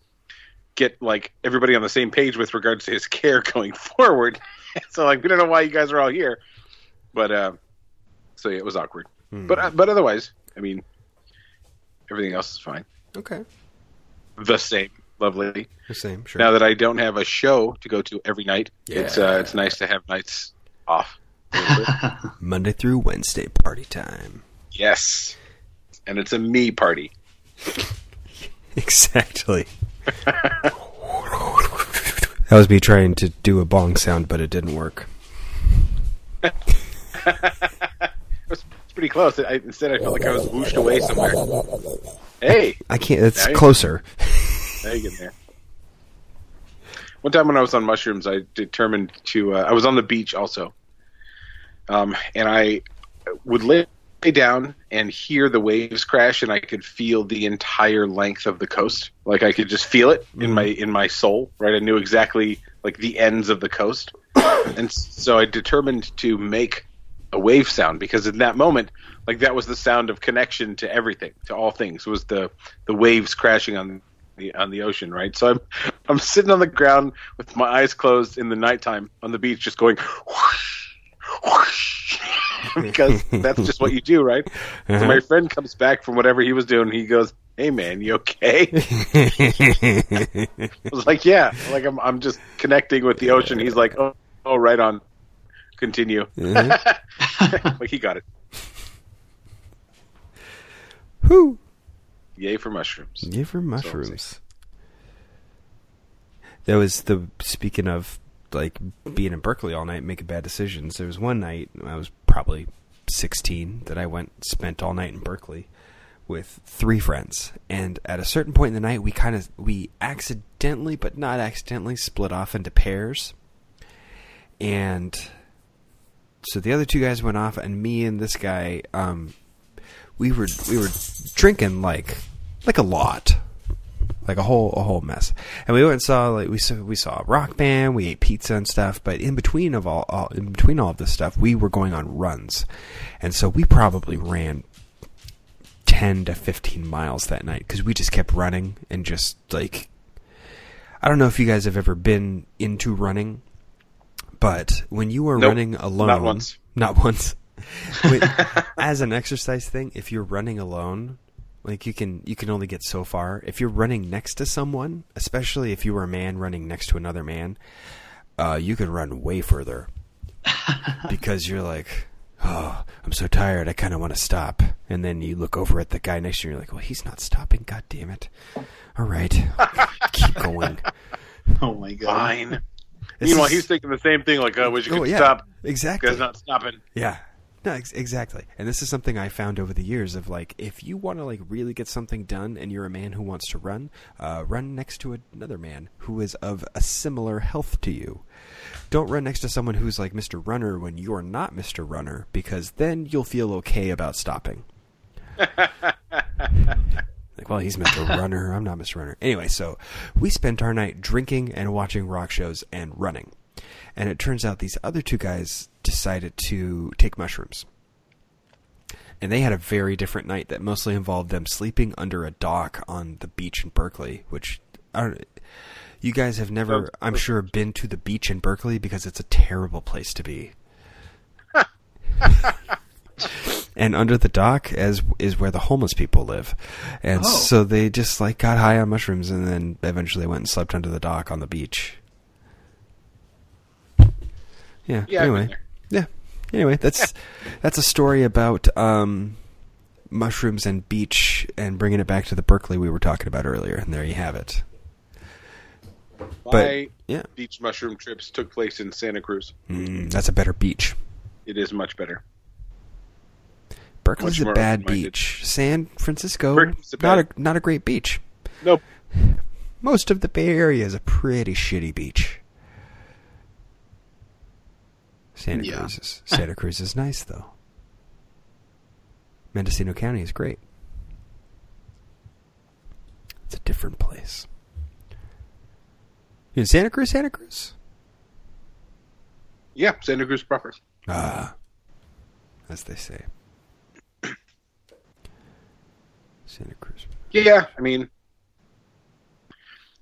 get like everybody on the same page with regards to his [LAUGHS] care going forward." [LAUGHS] so like, we don't know why you guys are all here, but uh, so yeah, it was awkward. Hmm. But uh, but otherwise, I mean, everything else is fine. okay. The same, lovely. The same. Sure. Now that I don't have a show to go to every night, it's uh, it's nice to have nights off. [LAUGHS] Monday through Wednesday party time. yes, and it's a me party. [LAUGHS] Exactly. [LAUGHS] that was me trying to do a bong sound, but it didn't work. It's pretty close. I, instead, I felt like I was whooshed away somewhere. Hey, I can't. It's closer. now you get there. One time when I was on mushrooms, I determined to. Uh, I was on the beach also, um, and I would lay down and hear the waves crash, and I could feel the entire length of the coast. Like I could just feel it in my in my soul. Right, I knew exactly like the ends of the coast, [COUGHS] and so I determined to make a wave sound because in that moment, like that was the sound of connection to everything, to all things. Was the the waves crashing on the on the ocean, right? So I'm I'm sitting on the ground with my eyes closed in the nighttime on the beach, just going whoosh, whoosh, [LAUGHS] because that's just what you do, right? So my uh-huh. friend comes back from whatever he was doing. He goes, "Hey man, you okay?" [LAUGHS] I was like, "Yeah." Like I'm I'm just connecting with the ocean. He's like, "Oh, oh, right on." Continue. Uh-huh. [LAUGHS] like he got it. Whew. Yay for mushrooms. Yay for mushrooms. That was the speaking of like being in Berkeley all night, making bad decisions. There was one night I was probably sixteen that I went spent all night in Berkeley with three friends, and at a certain point in the night, we kind of we accidentally, but not accidentally, split off into pairs, and so the other two guys went off, and me and this guy, um, we were we were drinking like like a lot, like a whole a whole mess. And we went and saw like we saw we saw a rock band, we ate pizza and stuff. But in between of all, all in between all of this stuff, we were going on runs, and so we probably ran ten to fifteen miles that night because we just kept running and just like I don't know if you guys have ever been into running, but when you are Nope, running alone, not once. not once. [LAUGHS] When- as an exercise thing, if you're running alone, like you can you can only get so far. If you're running next to someone, especially if you were a man running next to another man, uh, you can run way further [LAUGHS] because you're like, oh, I'm so tired. I kind of want to stop. And then you look over at the guy next to you. and You're like, well, he's not stopping. God damn it! All right, [LAUGHS] keep going. oh my god. Fine. This Meanwhile, is- he's thinking the same thing. Like, "I wish you Oh, could yeah, stop. exactly. Guy's not stopping." Yeah. No, ex- exactly. And this is something I found over the years of like, if you want to like really get something done and you're a man who wants to run, uh, run next to another man who is of a similar health to you. Don't run next to someone who's like Mr. Runner when you're not Mr. Runner because then you'll feel okay about stopping. [LAUGHS] like, well, he's Mr. Runner. I'm not Mr. Runner. Anyway, so we spent our night drinking and watching rock shows and running. And it turns out these other two guys decided to take mushrooms. And they had a very different night that mostly involved them sleeping under a dock on the beach in Berkeley, which I don't, you guys have never, I'm sure, been to the beach in Berkeley because it's a terrible place to be. and [LAUGHS] and under the dock as is where the homeless people live, and Oh. so they just like got high on mushrooms and then eventually went and slept under the dock on the beach. Yeah. Yeah, anyway. Yeah. Anyway, that's that's a story about um, mushrooms and beach and bringing it back to the Berkeley we were talking about earlier. And there you have it. But My yeah, beach mushroom trips took place in Santa Cruz. mm, that's a better beach. It is much better. Berkeley's Much a bad beach. San Francisco, a not a not a great beach. Nope. Most of the Bay Area is a pretty shitty beach. Santa Yeah. Cruz is Santa [LAUGHS] Cruz is nice though. Mendocino County is great. It's a different place. In Santa Cruz, Santa Cruz. Yeah, Santa Cruz proper. Ah, as they say. [CLEARS THROAT] Santa Cruz. Yeah, I mean,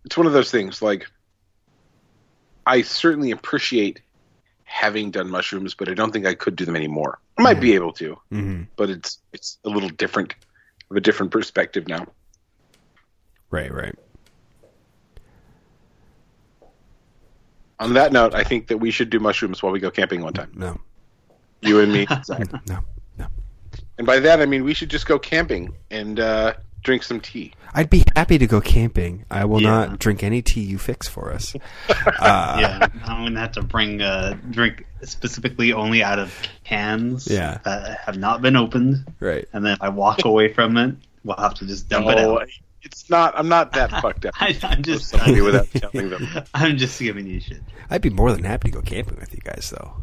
it's one of those things. Like, I certainly appreciate having done mushrooms, but I don't think I could do them anymore. I might be able to, Mm-hmm. but it's it's a little different, of a different perspective now. Right, right. On that note, I think that we should do mushrooms while we go camping one time. No, You and me, [LAUGHS] Zach. no, no. and by that I mean we should just go camping and uh, drink some tea. I'd be happy to go camping. I will Yeah. not drink any tea you fix for us. [LAUGHS] Uh, yeah, I'm gonna have to bring uh, drink specifically only out of cans Yeah. that have not been opened, Right. and then if I walk away from it, we'll have to just dump it out. It's not. I'm not that fucked up. [LAUGHS] I, I'm just Somebody [LAUGHS] without telling them. I'm just giving you shit. I'd be more than happy to go camping with you guys, though.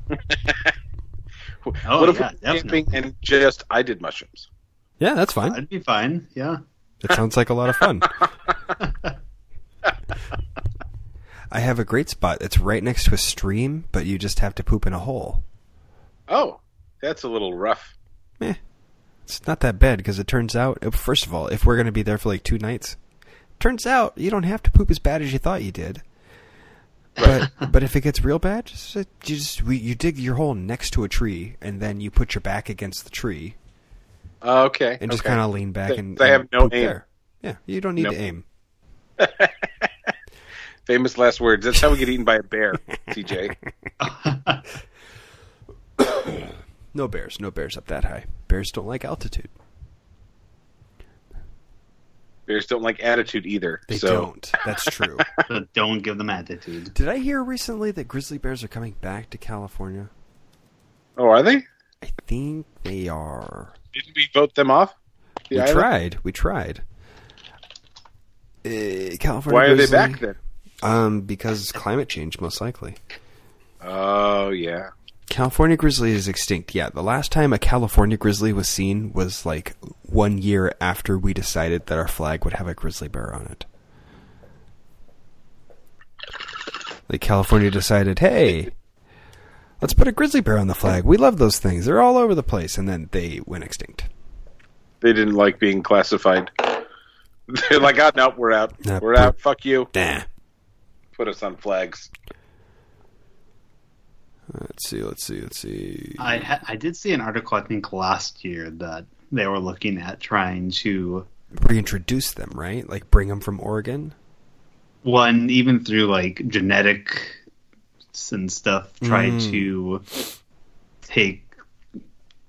Oh, what if yeah, we went camping and just I did mushrooms? Yeah, that's fine. That'd be fine. Yeah. That sounds like a lot of fun. [LAUGHS] I have a great spot. It's right next to a stream, but you just have to poop in a hole. Oh, that's a little rough. Eh, it's not that bad because it turns out, first of all, if we're going to be there for like two nights, turns out you don't have to poop as bad as you thought you did. But [LAUGHS] but if it gets real bad, just, you just we, you dig your hole next to a tree and then you put your back against the tree Uh, okay. and just okay. kind of lean back They- and they have and no aim. there. Yeah, you don't need Nope. to aim. [LAUGHS] Famous last words. That's how we get eaten by a bear, [LAUGHS] TJ. [COUGHS] No bears, no bears up that high. Bears don't like altitude. Bears don't like attitude either. They so don't. That's true. [LAUGHS] So don't give them attitude. Did I hear recently that grizzly bears are coming back to California? Oh, are they? I think they are. Didn't we vote them off? The we island? tried. We tried. Uh, California. Why are they back then? Um, because climate change, most likely. Oh yeah. California grizzly is extinct. Yeah, the last time a California grizzly was seen was like one year after we decided that our flag would have a grizzly bear on it. Like California decided, hey, let's put a grizzly bear on the flag. We love those things. They're all over the place, and then they went extinct. They didn't like being classified. [LAUGHS] They're like, ah, oh, no, we're out. Nah, we're we're- out. Fuck you. Nah. Put us on flags. Let's see. Let's see. Let's see. I ha- I did see an article I think last year that they were looking at trying to Reintroduce them, right? Like bring them from Oregon. one even through like genetics and stuff try Mm. to take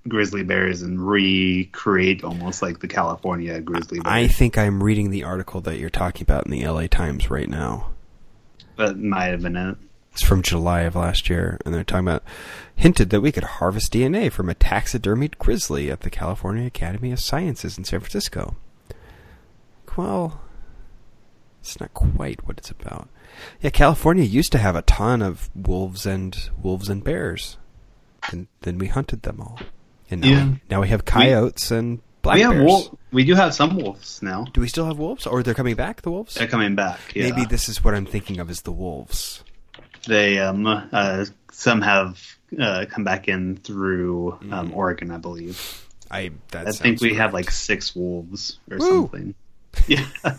grizzly bears and recreate almost like the California grizzly bear. I think I'm reading the article that you're talking about in the LA Times right now. that might have been it. It's from July of last year, and they're talking about hinted that we could harvest DNA from a taxidermied grizzly at the California Academy of Sciences in San Francisco. Well, it's not quite what it's about. Yeah, California used to have a ton of wolves and wolves and bears, and then we hunted them all. And now, Yeah. now we have coyotes and black we have bears. wolf. We do have some wolves now. Do we still have wolves, or they're coming back? The wolves? They're coming back. Yeah. Maybe this is what I'm thinking of as the wolves. they um uh, some have uh, come back in through Mm. um, Oregon, I believe. I that I think sounds we have like six wolves or Woo. something. [LAUGHS] Yeah. [LAUGHS]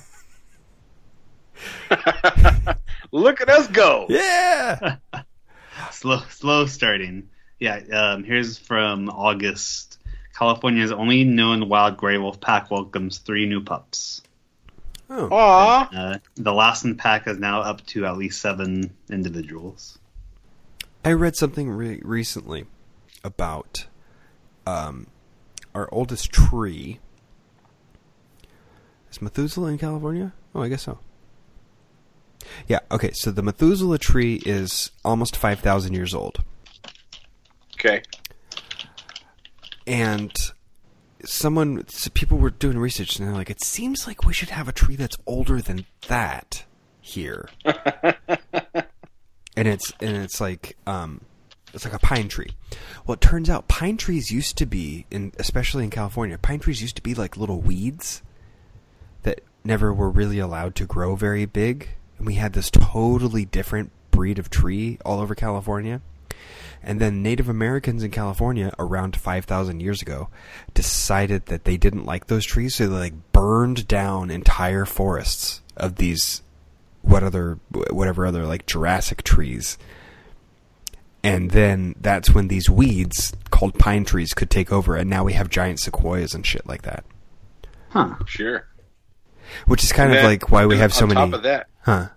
[LAUGHS] Look at us go. yeah. [LAUGHS] slow slow starting. Yeah, um, here's from August. California's only known wild gray wolf pack welcomes three new pups. Oh, Aw. Uh, the Lassen pack is now up to at least seven individuals. I read something re- recently about um, our oldest tree. Is Methuselah in California? Oh, I guess so. Yeah. Okay. So the Methuselah tree is almost five thousand years old. Okay. and someone so people were doing research and they're like it seems like we should have a tree that's older than that here [LAUGHS] and it's and it's like um it's like a pine tree well it turns out pine trees used to be in especially in california pine trees used to be like little weeds that never were really allowed to grow very big and we had this totally different breed of tree all over california and then Native Americans in California around 5,000 years ago decided that they didn't like those trees, so they like burned down entire forests of these what other whatever other like Jurassic trees. And then that's when these weeds called pine trees could take over and now we have giant sequoias and shit like that. Huh. Sure. Which is kind And of then- like why we have so on many top of that, Huh.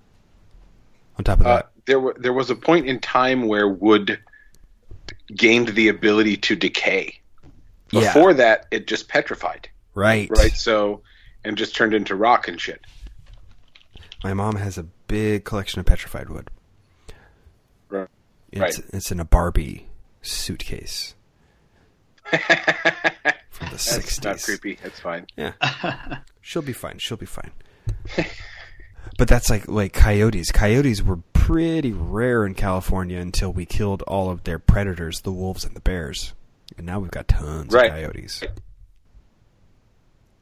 On top of uh, that. there were there was a point in time where wood gained the ability to decay. Yeah. Before that, it just petrified, Right. right? So, and just turned into rock and shit. My mom has a big collection of petrified wood. Right. It's Right. it's in a Barbie suitcase [LAUGHS] from the That's sixties. not creepy. That's fine. Yeah, [LAUGHS] she'll be fine. She'll be fine. [LAUGHS] but that's like like coyotes. Coyotes were pretty rare in California until we killed all of their predators, the wolves and the bears, and now we've got tons Right. of coyotes.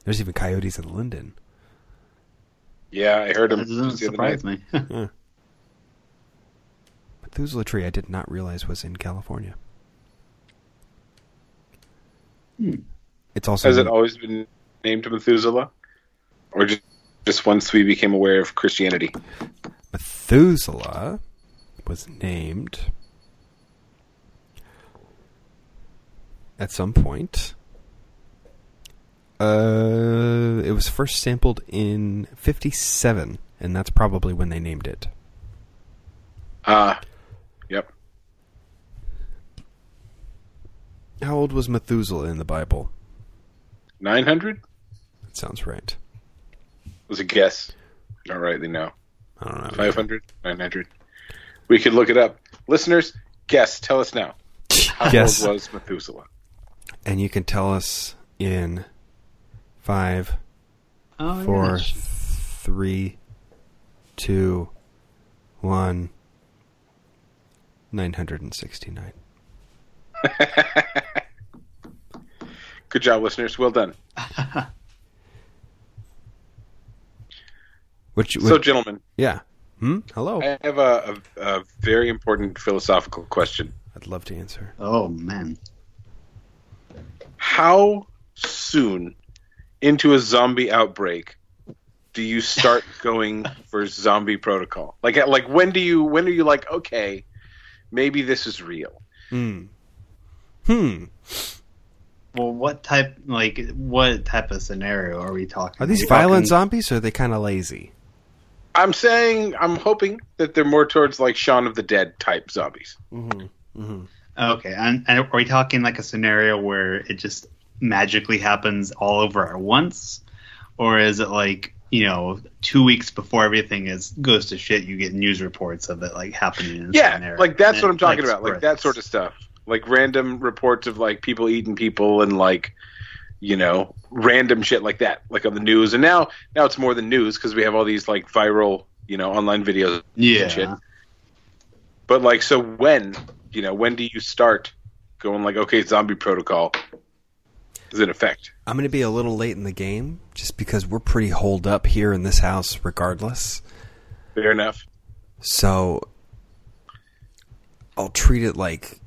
There's even coyotes in Linden. Yeah, I heard him That doesn't just the other surprise night. me. [LAUGHS] Yeah. [LAUGHS] Methuselah tree, I did not realize was in California. Hmm. It's also Has it always been named Methuselah, or just just once we became aware of Christianity? Methuselah was named at some point. Uh, it was first sampled in '57, and that's probably when they named it. Ah, yep. How old was Methuselah in the Bible? Nine hundred That sounds right. Was a guess. Not rightly no. I don't know. 500, 900. We could look it up. Listeners, guess. Tell us now. How Guess. old was Methuselah? And you can tell us in five, Oh, four, yeah. three, two, one, nine hundred and sixty-nine. [LAUGHS] Good job, listeners. Well done. [LAUGHS] Which, So, which gentlemen, yeah. Hmm. Hello. I have a, a, a very important philosophical question. I'd love to answer. Oh man. How soon into a zombie outbreak do you start [LAUGHS] going for zombie protocol? Like, like when do you when are you like, okay, maybe this is real? Hmm. Hmm. Well, what type like what type of scenario are we talking? Are these we violent talking- zombies or are they kind of lazy? I'm saying I'm hoping that they're more towards like Shaun of the Dead type zombies. Mm-hmm. Mm-hmm. Okay, and, and are we talking like a scenario where it just magically happens all over at once, or is it like you know two weeks before everything is goes to shit, you get news reports of it like happening in Yeah, certain like that's what I'm talking about, like that sort of stuff, like random reports of like people eating people and like you know random shit like that, like on the news. And now now it's more than news because we have all these like viral you know online videos yeah. and shit. But like, so when you know when do you start going like, okay, zombie protocol is in effect? I'm going to be a little late in the game just because we're pretty holed up here in this house regardless. Fair enough. So I'll treat it like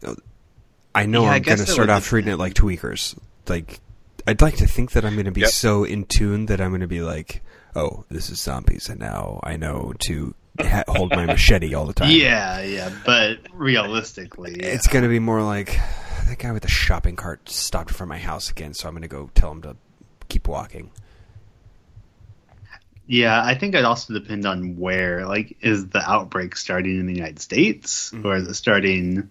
I know Yeah, I I'm going to start off treating it like tweakers. Like I'd like to think that I'm going to be Yep. so in tune that I'm going to be like, "Oh, this is zombies and now I know to ha- hold my machete all the time." [LAUGHS] Yeah, yeah, but realistically, yeah. It's going to be more like that guy with the shopping cart stopped in front of my house again, so I'm going to go tell him to keep walking. Yeah, I think it also depends on where. Like, is the outbreak starting in the United States, Mm-hmm. or is it starting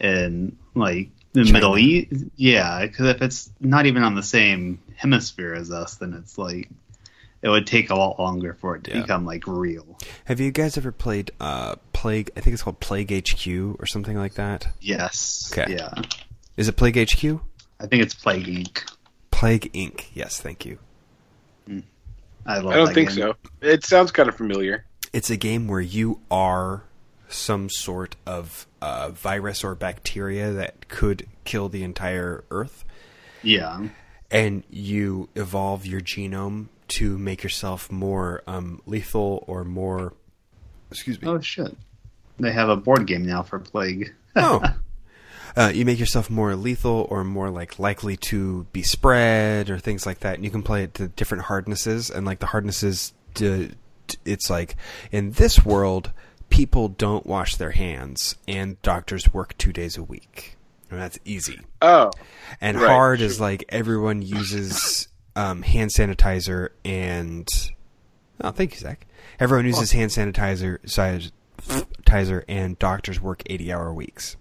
in like the China. Middle East? Yeah, because if it's not even on the same hemisphere as us, then it's like it would take a lot longer for it to Yeah. become like real. Have you guys ever played uh, Plague? I think it's called Plague HQ or something like that. Yes. Okay. Yeah, Is it Plague HQ? I think it's Plague Inc. Plague Inc. Yes, thank you. I love. I don't think game. so. It sounds kind of familiar. It's a game where you are some sort of uh, virus or bacteria that could kill the entire Earth, Yeah. and you evolve your genome to make yourself more um, lethal or more. Excuse me. Oh shit. They have a board game now for Plague. [LAUGHS] Oh. Uh, you make yourself more lethal or more like likely to be spread or things like that, and you can play it to different hardnesses. And like the hardnesses, it's like in this world, people don't wash their hands, and doctors work two days a week, and that's easy. Oh, And Right, hard sure. is like everyone uses um, hand sanitizer and. Oh, thank you, Zach. Everyone uses hand sanitizer, sanitizer, and doctors work eighty-hour weeks.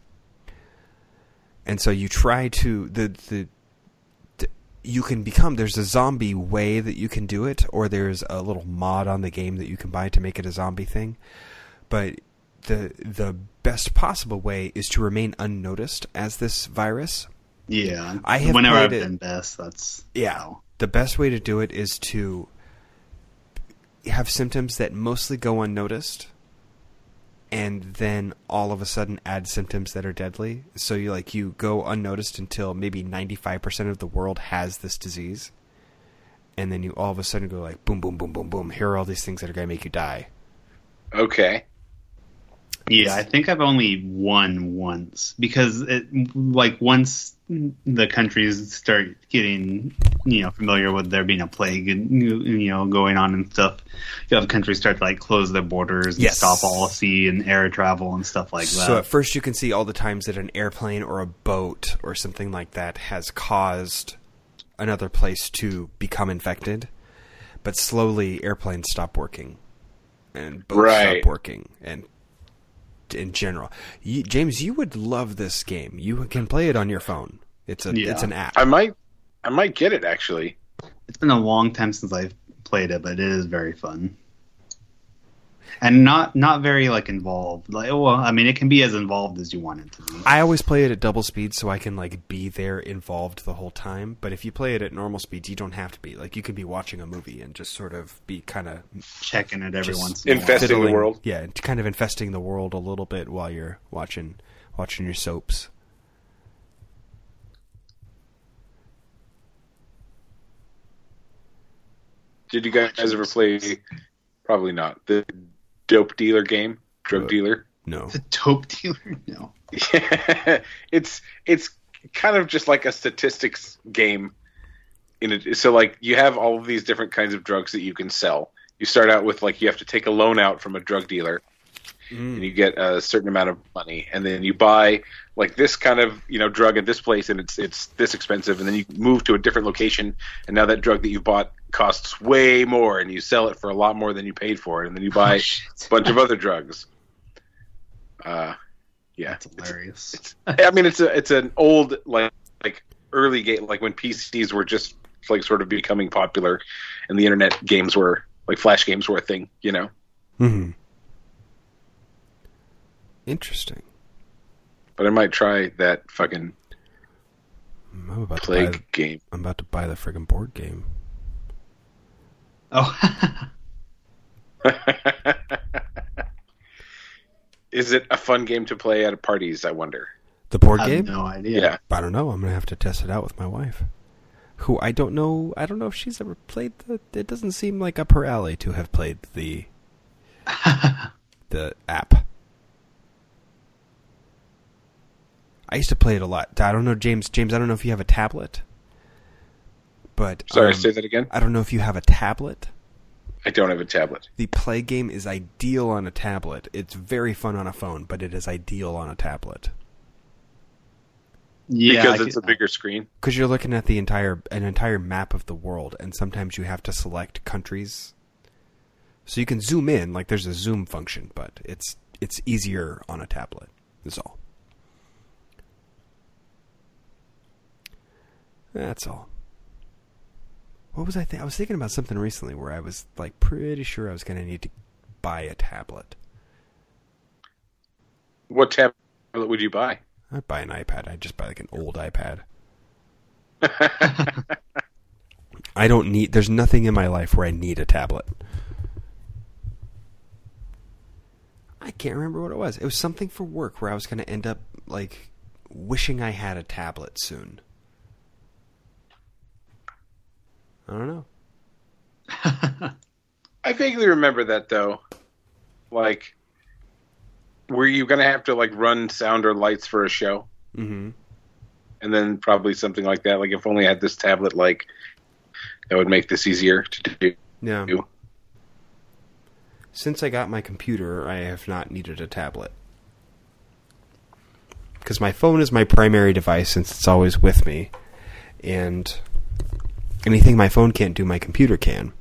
And so you try to the the. the- You can become there's a zombie way that you can do it, or there's a little mod on the game that you can buy to make it a zombie thing. But the the best possible way is to remain unnoticed as this virus. Yeah. I have Whenever I've it- been best, that's Yeah. how. The best way to do it is to have symptoms that mostly go unnoticed and then all of a sudden add symptoms that are deadly. So you like you go unnoticed until maybe 95% of the world has this disease. And then you all of a sudden go like boom boom boom boom boom. Here are all these things that are going to make you die. okay. Yeah, I think I've only won once because it like once the countries start getting you know familiar with there being a plague and you you know going on and stuff, you have countries start to like close their borders and Yes. stop all sea and air travel and stuff like that. So at first you can see all the times that an airplane or a boat or something like that has caused another place to become infected, but slowly airplanes stop working and boats Right. stop working and in general. You, James, you would love this game. You can play it on your phone. It's a Yeah. it's an app. I might, I might get it actually. it's been a long time since I've played it, but it is very fun. And not not very like involved. Like well, I mean it can be as involved as you want it to be. I always play it at double speed so I can like be there involved the whole time. But if you play it at normal speed, you don't have to be. Like you could be watching a movie and just sort of be kind of Checking it every Just once in a while. infesting the world. Yeah, and kind of infesting the world a little bit while you're watching watching your soaps. Did you guys ever play? Probably not. The dope dealer game, drug Uh, dealer. No. The dope [LAUGHS] dealer? No. [LAUGHS] it's it's kind of just like a statistics game. In it, so like you have all of these different kinds of drugs that you can sell. You start out with like you have to take a loan out from a drug dealer, and you get a certain amount of money, and then you buy like this kind of you know drug at this place, and it's it's this expensive, and then you move to a different location, and now that drug that you bought costs way more, and you sell it for a lot more than you paid for it, and then you buy Oh, a bunch of other drugs. Uh, yeah, That's hilarious. I mean, it's a it's an old like like early game, like when PCs were just like sort of becoming popular, and the internet games were like flash games were a thing, you know. hmm Interesting. But I might try that fucking I'm about to buy. plague game. I'm about to buy the friggin' board game. Oh, [LAUGHS] Is it a fun game to play at parties? I wonder. The board I game? have no idea. Yeah. I don't know. I'm gonna have to test it out with my wife, who I don't know. I don't know if she's ever played the. It doesn't seem like up her alley to have played the [LAUGHS] the app. I used to play it a lot. I don't know, James. James, I don't know if you have a tablet, but Sorry, um, say that again. I don't know if you have a tablet. I don't have a tablet. The play game is ideal on a tablet. It's very fun on a phone, but it is ideal on a tablet. Yeah, because I it's could- a bigger screen. because you're looking at the entire an entire map of the world, and sometimes you have to select countries. So you can zoom in, like there's a zoom function, but it's it's easier on a tablet. Is all. That's all. What was I think? I was thinking about something recently where I was like pretty sure I was going to need to buy a tablet. What tablet would you buy? I'd buy an iPad. I'd just buy like an old iPad. [LAUGHS] I don't need. There's nothing in my life where I need a tablet. I can't remember what it was. It was something for work where I was going to end up like wishing I had a tablet soon. I don't know. [LAUGHS] I vaguely remember that though. Like, were you gonna have to like run sound or lights for a show, Mm-hmm. and then probably something like that? Like, if only I had this tablet, like that would make this easier to do. Yeah. Since I got my computer, I have not needed a tablet. Because my phone is my primary device since it's always with me. And anything my phone can't do, my computer can.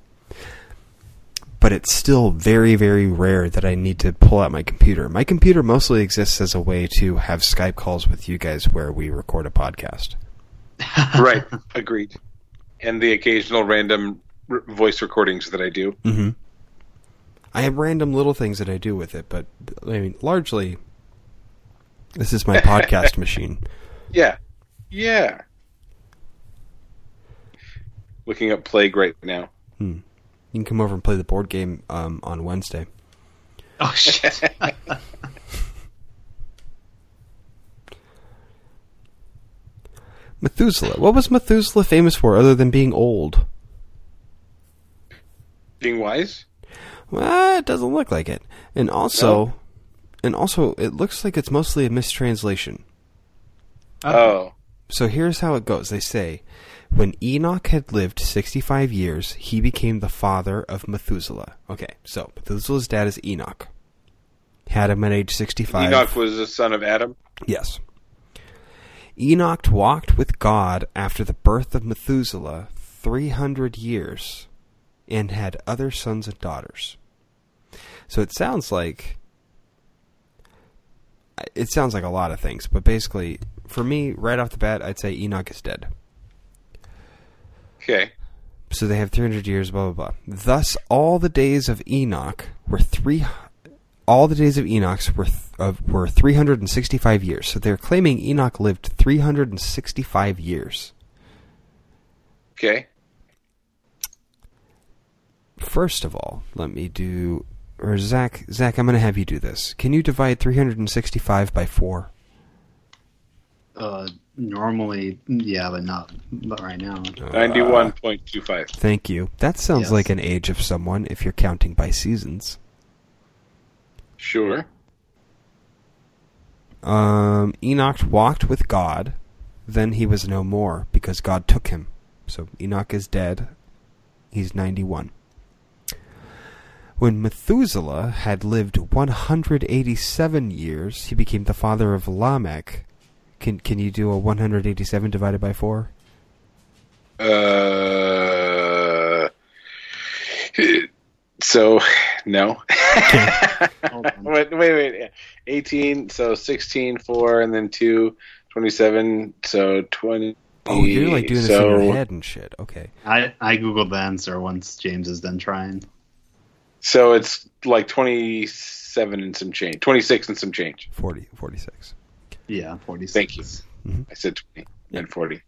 But it's still very, very rare that I need to pull out my computer. My computer mostly exists as a way to have Skype calls with you guys where we record a podcast. [LAUGHS] right. Agreed. And the occasional random r- voice recordings that I do. Mm-hmm. I have random little things that I do with it, but I mean, largely, this is my [LAUGHS] podcast machine. Yeah. Yeah. Looking up Plague right now. Hmm. You can come over and play the board game um, on Wednesday. oh shit! [LAUGHS] Methuselah. What was Methuselah famous for other than being old? Being wise? Well, it doesn't look like it. And also, and also, it looks like it's mostly a mistranslation. Oh. So here's how it goes. They say, when Enoch had lived 65 years, he became the father of Methuselah. Okay, so Methuselah's dad is Enoch. Had him at age 65. Enoch was the son of Adam. Yes. Enoch walked with God after the birth of Methuselah 300 years and had other sons and daughters. So it sounds like it sounds like a lot of things, but basically for me right off the bat I'd say Enoch is dead. Okay. So they have 300 years blah blah blah. Thus all the days of Enoch were 3 all the days of Enoch were th- of were 365 years. So they're claiming Enoch lived 365 years. Okay. First of all, let me do or Zach Zach, I'm going to have you do this. Can you divide 365 by 4? Uh, normally, yeah, but not but right now. 91.25. Thank you. That sounds Yes. like an age of someone if you're counting by seasons. Sure. Um, Enoch walked with God, then he was no more because God took him. So Enoch is dead. He's 91. When Methuselah had lived 187 years, he became the father of Lamech. Can can you do a 187 divided by 4? Uh, so, no. Hold [LAUGHS] wait, wait, wait. 18, so 16, 4, and then 2, 27, so 20. Oh, you're like doing this so, in your head and shit. Okay. I I googled the answer once James is done trying. So it's like 27 and some change. 26 and some change. 40 46. Yeah, forty. Thank you. Mhm. I said 20 and 40.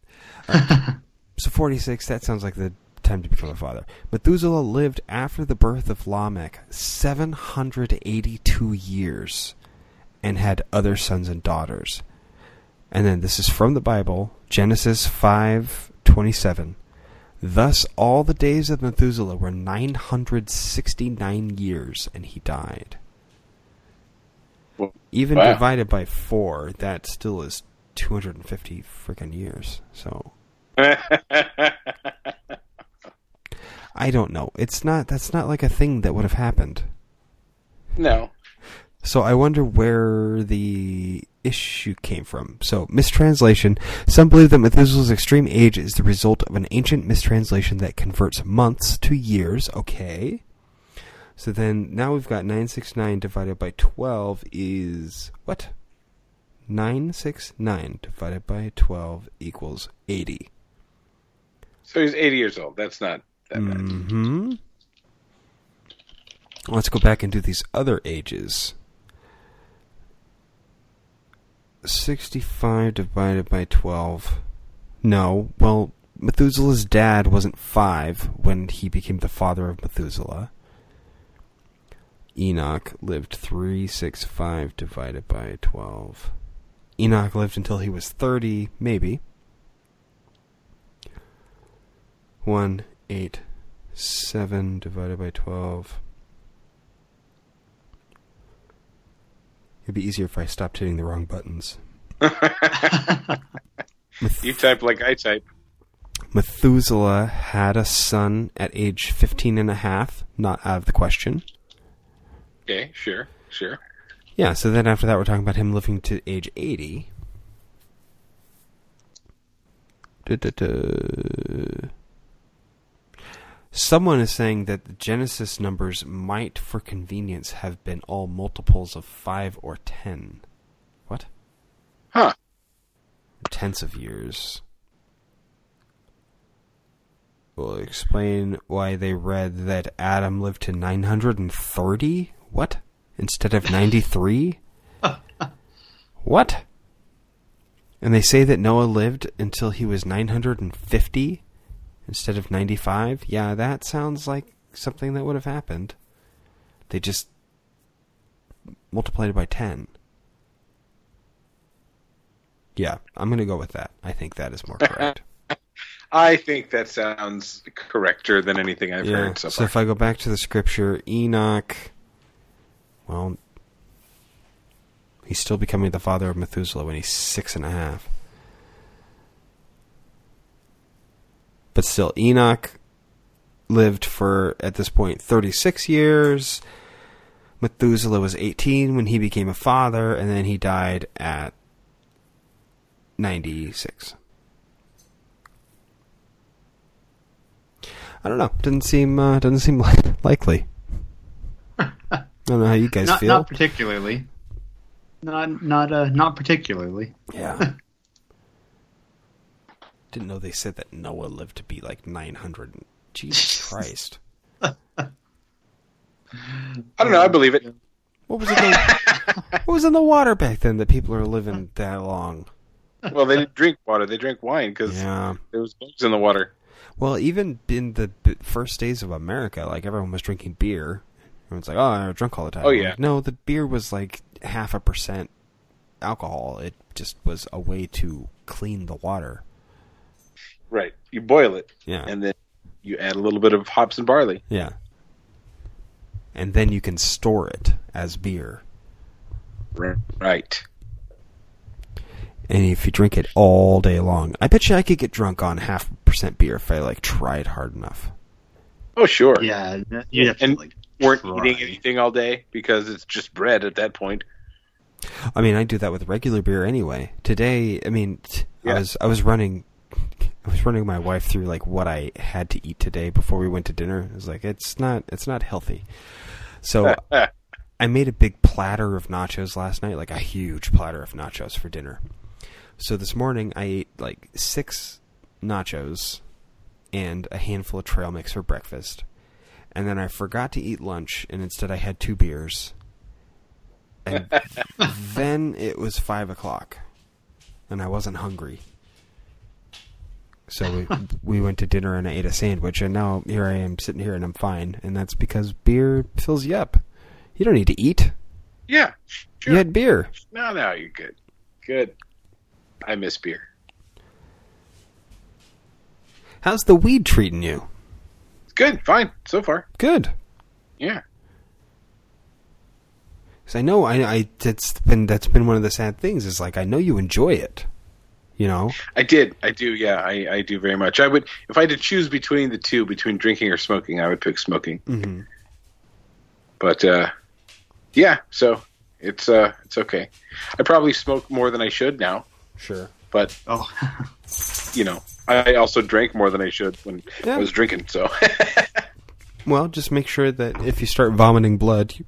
[LAUGHS] So 46, that sounds like the time to become a father. Methuselah lived after the birth of Lamech 782 years and had other sons and daughters. And then this is from the Bible, Genesis 5:27. Thus all the days of Methuselah were 969 years and he died. Even wow. divided by 4, that still is 250 freaking years. So [LAUGHS] I don't know. It's not. That's not like a thing that would have happened. no. So I wonder where the issue came from. So, mistranslation. Some believe that Methuselah's extreme age is the result of an ancient mistranslation that converts months to years. Okay. So then now we've got 969 divided by 12 is what? 969 divided by 12 equals 80. So he's 80 years old. That's not that bad. hmm Let's go back and do these other ages. 65 divided by 12. No, well, Methuselah's dad wasn't 5 when he became the father of Methuselah. Enoch lived 365 divided by 12. Enoch lived until he was 30, maybe. 1, 8, 7 divided by 12. It'd be easier if I stopped hitting the wrong buttons. [LAUGHS] you type like I type. Methuselah had a son at age 15 and a half, not out of the question. Okay, sure, sure. Yeah, so then after that, we're talking about him living to age 80. Da-da-da. Someone is saying that the Genesis numbers might, for convenience, have been all multiples of 5 or 10. What? Huh. Tenths of years. Will explain why they read that Adam lived to 930? What? Instead of 93? what? And they say that Noah lived until he was 950 instead of 95? Yeah, that sounds like something that would have happened. They just multiplied it by 10. Yeah, I'm going to go with that. I think that is more correct. [LAUGHS] I think that sounds correcter than anything I've yeah. heard so far. So if I go back to the scripture, Enoch, well, he's still becoming the father of Methuselah when he's six and a half. But still, Enoch lived for, at this point, 36 years. Methuselah was 18 when he became a father, and then he died at 96. I don't know. Doesn't seem uh, doesn't seem [LAUGHS] likely. [LAUGHS] I don't know how you guys not, feel. not particularly. Not not uh, not particularly. yeah. [LAUGHS] Didn't know they said that Noah lived to be like 900. Jesus [LAUGHS] Christ. I don't know. I believe it. What was it? In, [LAUGHS] what was in the water back then that people are living that long? Well, they didn't drink water. They drank wine because Yeah. there was bugs in the water. Well, even in the first days of America, like everyone was drinking beer. Everyone's like, "Oh, I drunk all the time." Oh, yeah. like, no, the beer was like half a percent alcohol. It just was a way to clean the water. Right. You boil it, Yeah. and then you add a little bit of hops and barley. Yeah. And then you can store it as beer. Right. And if you drink it all day long, I bet you I could get drunk on half percent beer if I like tried hard enough. Oh, sure. Yeah, you have to And like Weren't try. eating anything all day because it's just bread at that point. I mean, I do that with regular beer anyway. Today, I mean, t- I Yeah. was I was running [LAUGHS] I was running my wife through like what I had to eat today before we went to dinner. I was like, it's not it's not healthy. So [LAUGHS] I made a big platter of nachos last night, like a huge platter of nachos for dinner. So this morning I ate like six nachos and a handful of trail mix for breakfast. And then I forgot to eat lunch and instead I had two beers. And [LAUGHS] then it was five o'clock and I wasn't hungry. So we we went to dinner and I ate a sandwich and now here I am sitting here and I'm fine and that's because beer fills you up. You don't need to eat. yeah. Sure. You had beer. No, no, you're good. Good. I miss beer. How's the weed treating you? It's good. Fine. So far. Good. Yeah. Because I know I, I that's been that's been one of the sad things is like I know you enjoy it. You know. I did. I do. Yeah, I, I do very much. I would, if I had to choose between the two, between drinking or smoking, I would pick smoking. Mm-hmm. But uh, yeah, so It's uh, it's okay. I probably smoke more than I should now, Sure. but Oh, [LAUGHS] you know, I also drank more than I should when Yeah. I was drinking. So [LAUGHS] Well, just make sure that if you start vomiting blood, you,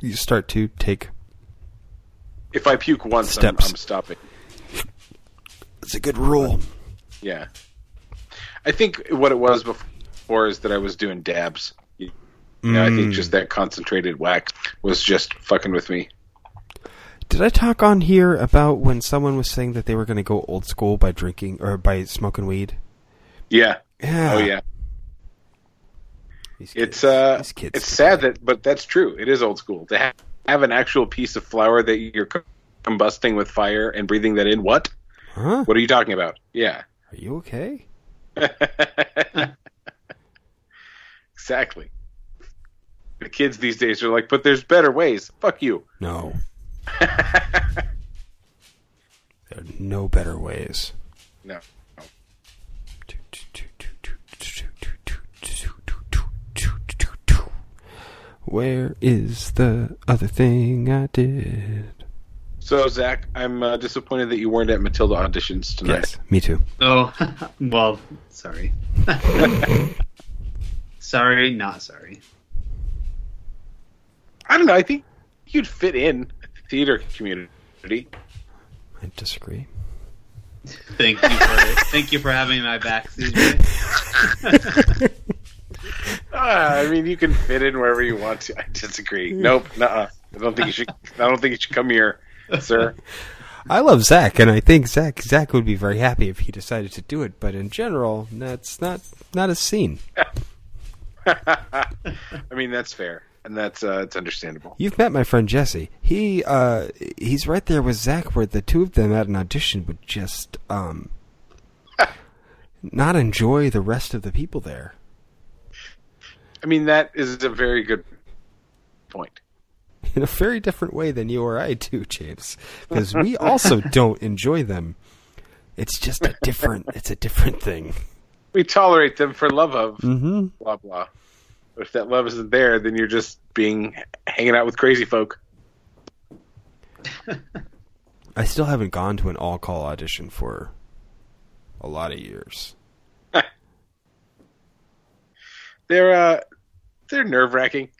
you start to take. if I puke once, I'm, I'm stopping. It's a good rule. Yeah, I think what it was before is that I was doing dabs. You know, I think Mm. just that concentrated whack was just fucking with me. Did I talk on here about when someone was saying that they were going to go old school by drinking or by smoking weed? Yeah. Yeah. Oh yeah. These kids, It's uh, these kids. it's sad that, but that's true. It is old school to ha- have an actual piece of flower that you're combusting with fire and breathing that in. What? Huh? What are you talking about? Yeah. Are you okay? [LAUGHS] exactly. The kids these days are like, but there's better ways. Fuck you. No. [LAUGHS] There are no better ways. No. Where is the other thing I did? So Zach, I'm uh, disappointed that you weren't at Matilda auditions tonight. Yes, me too. oh, [LAUGHS] well, sorry. [LAUGHS] sorry, not sorry. I don't know. I think you'd fit in the theater community. I disagree. Thank you for [LAUGHS] thank you for having my back, CJ. [LAUGHS] Ah, I mean, you can fit in wherever you want to. I disagree. Nope. Nuh-uh. I don't think you should. I don't think you should come here, sir. I love Zach, and I think Zach Zach would be very happy if he decided to do it. But in general, that's not not a scene. [LAUGHS] I mean, that's fair, and that's uh, it's understandable. You've met my friend Jesse. He uh he's right there with Zach, where the two of them at an audition would just um not enjoy the rest of the people there. I mean, that is a very good point. in a very different way than you or I do, James, because we also [LAUGHS] don't enjoy them. It's just a different. It's a different thing. We tolerate them for love of Mm-hmm. blah blah. If that love isn't there, then you're just being hanging out with crazy folk. [LAUGHS] I still haven't gone to an all call audition for a lot of years. [LAUGHS] They're uh, they're nerve wracking,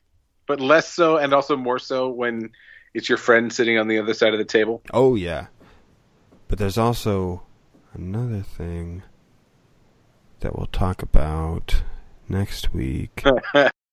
but less so, and also more so when it's your friend sitting on the other side of the table. Oh yeah, but there's also another thing that we'll talk about next week. [LAUGHS]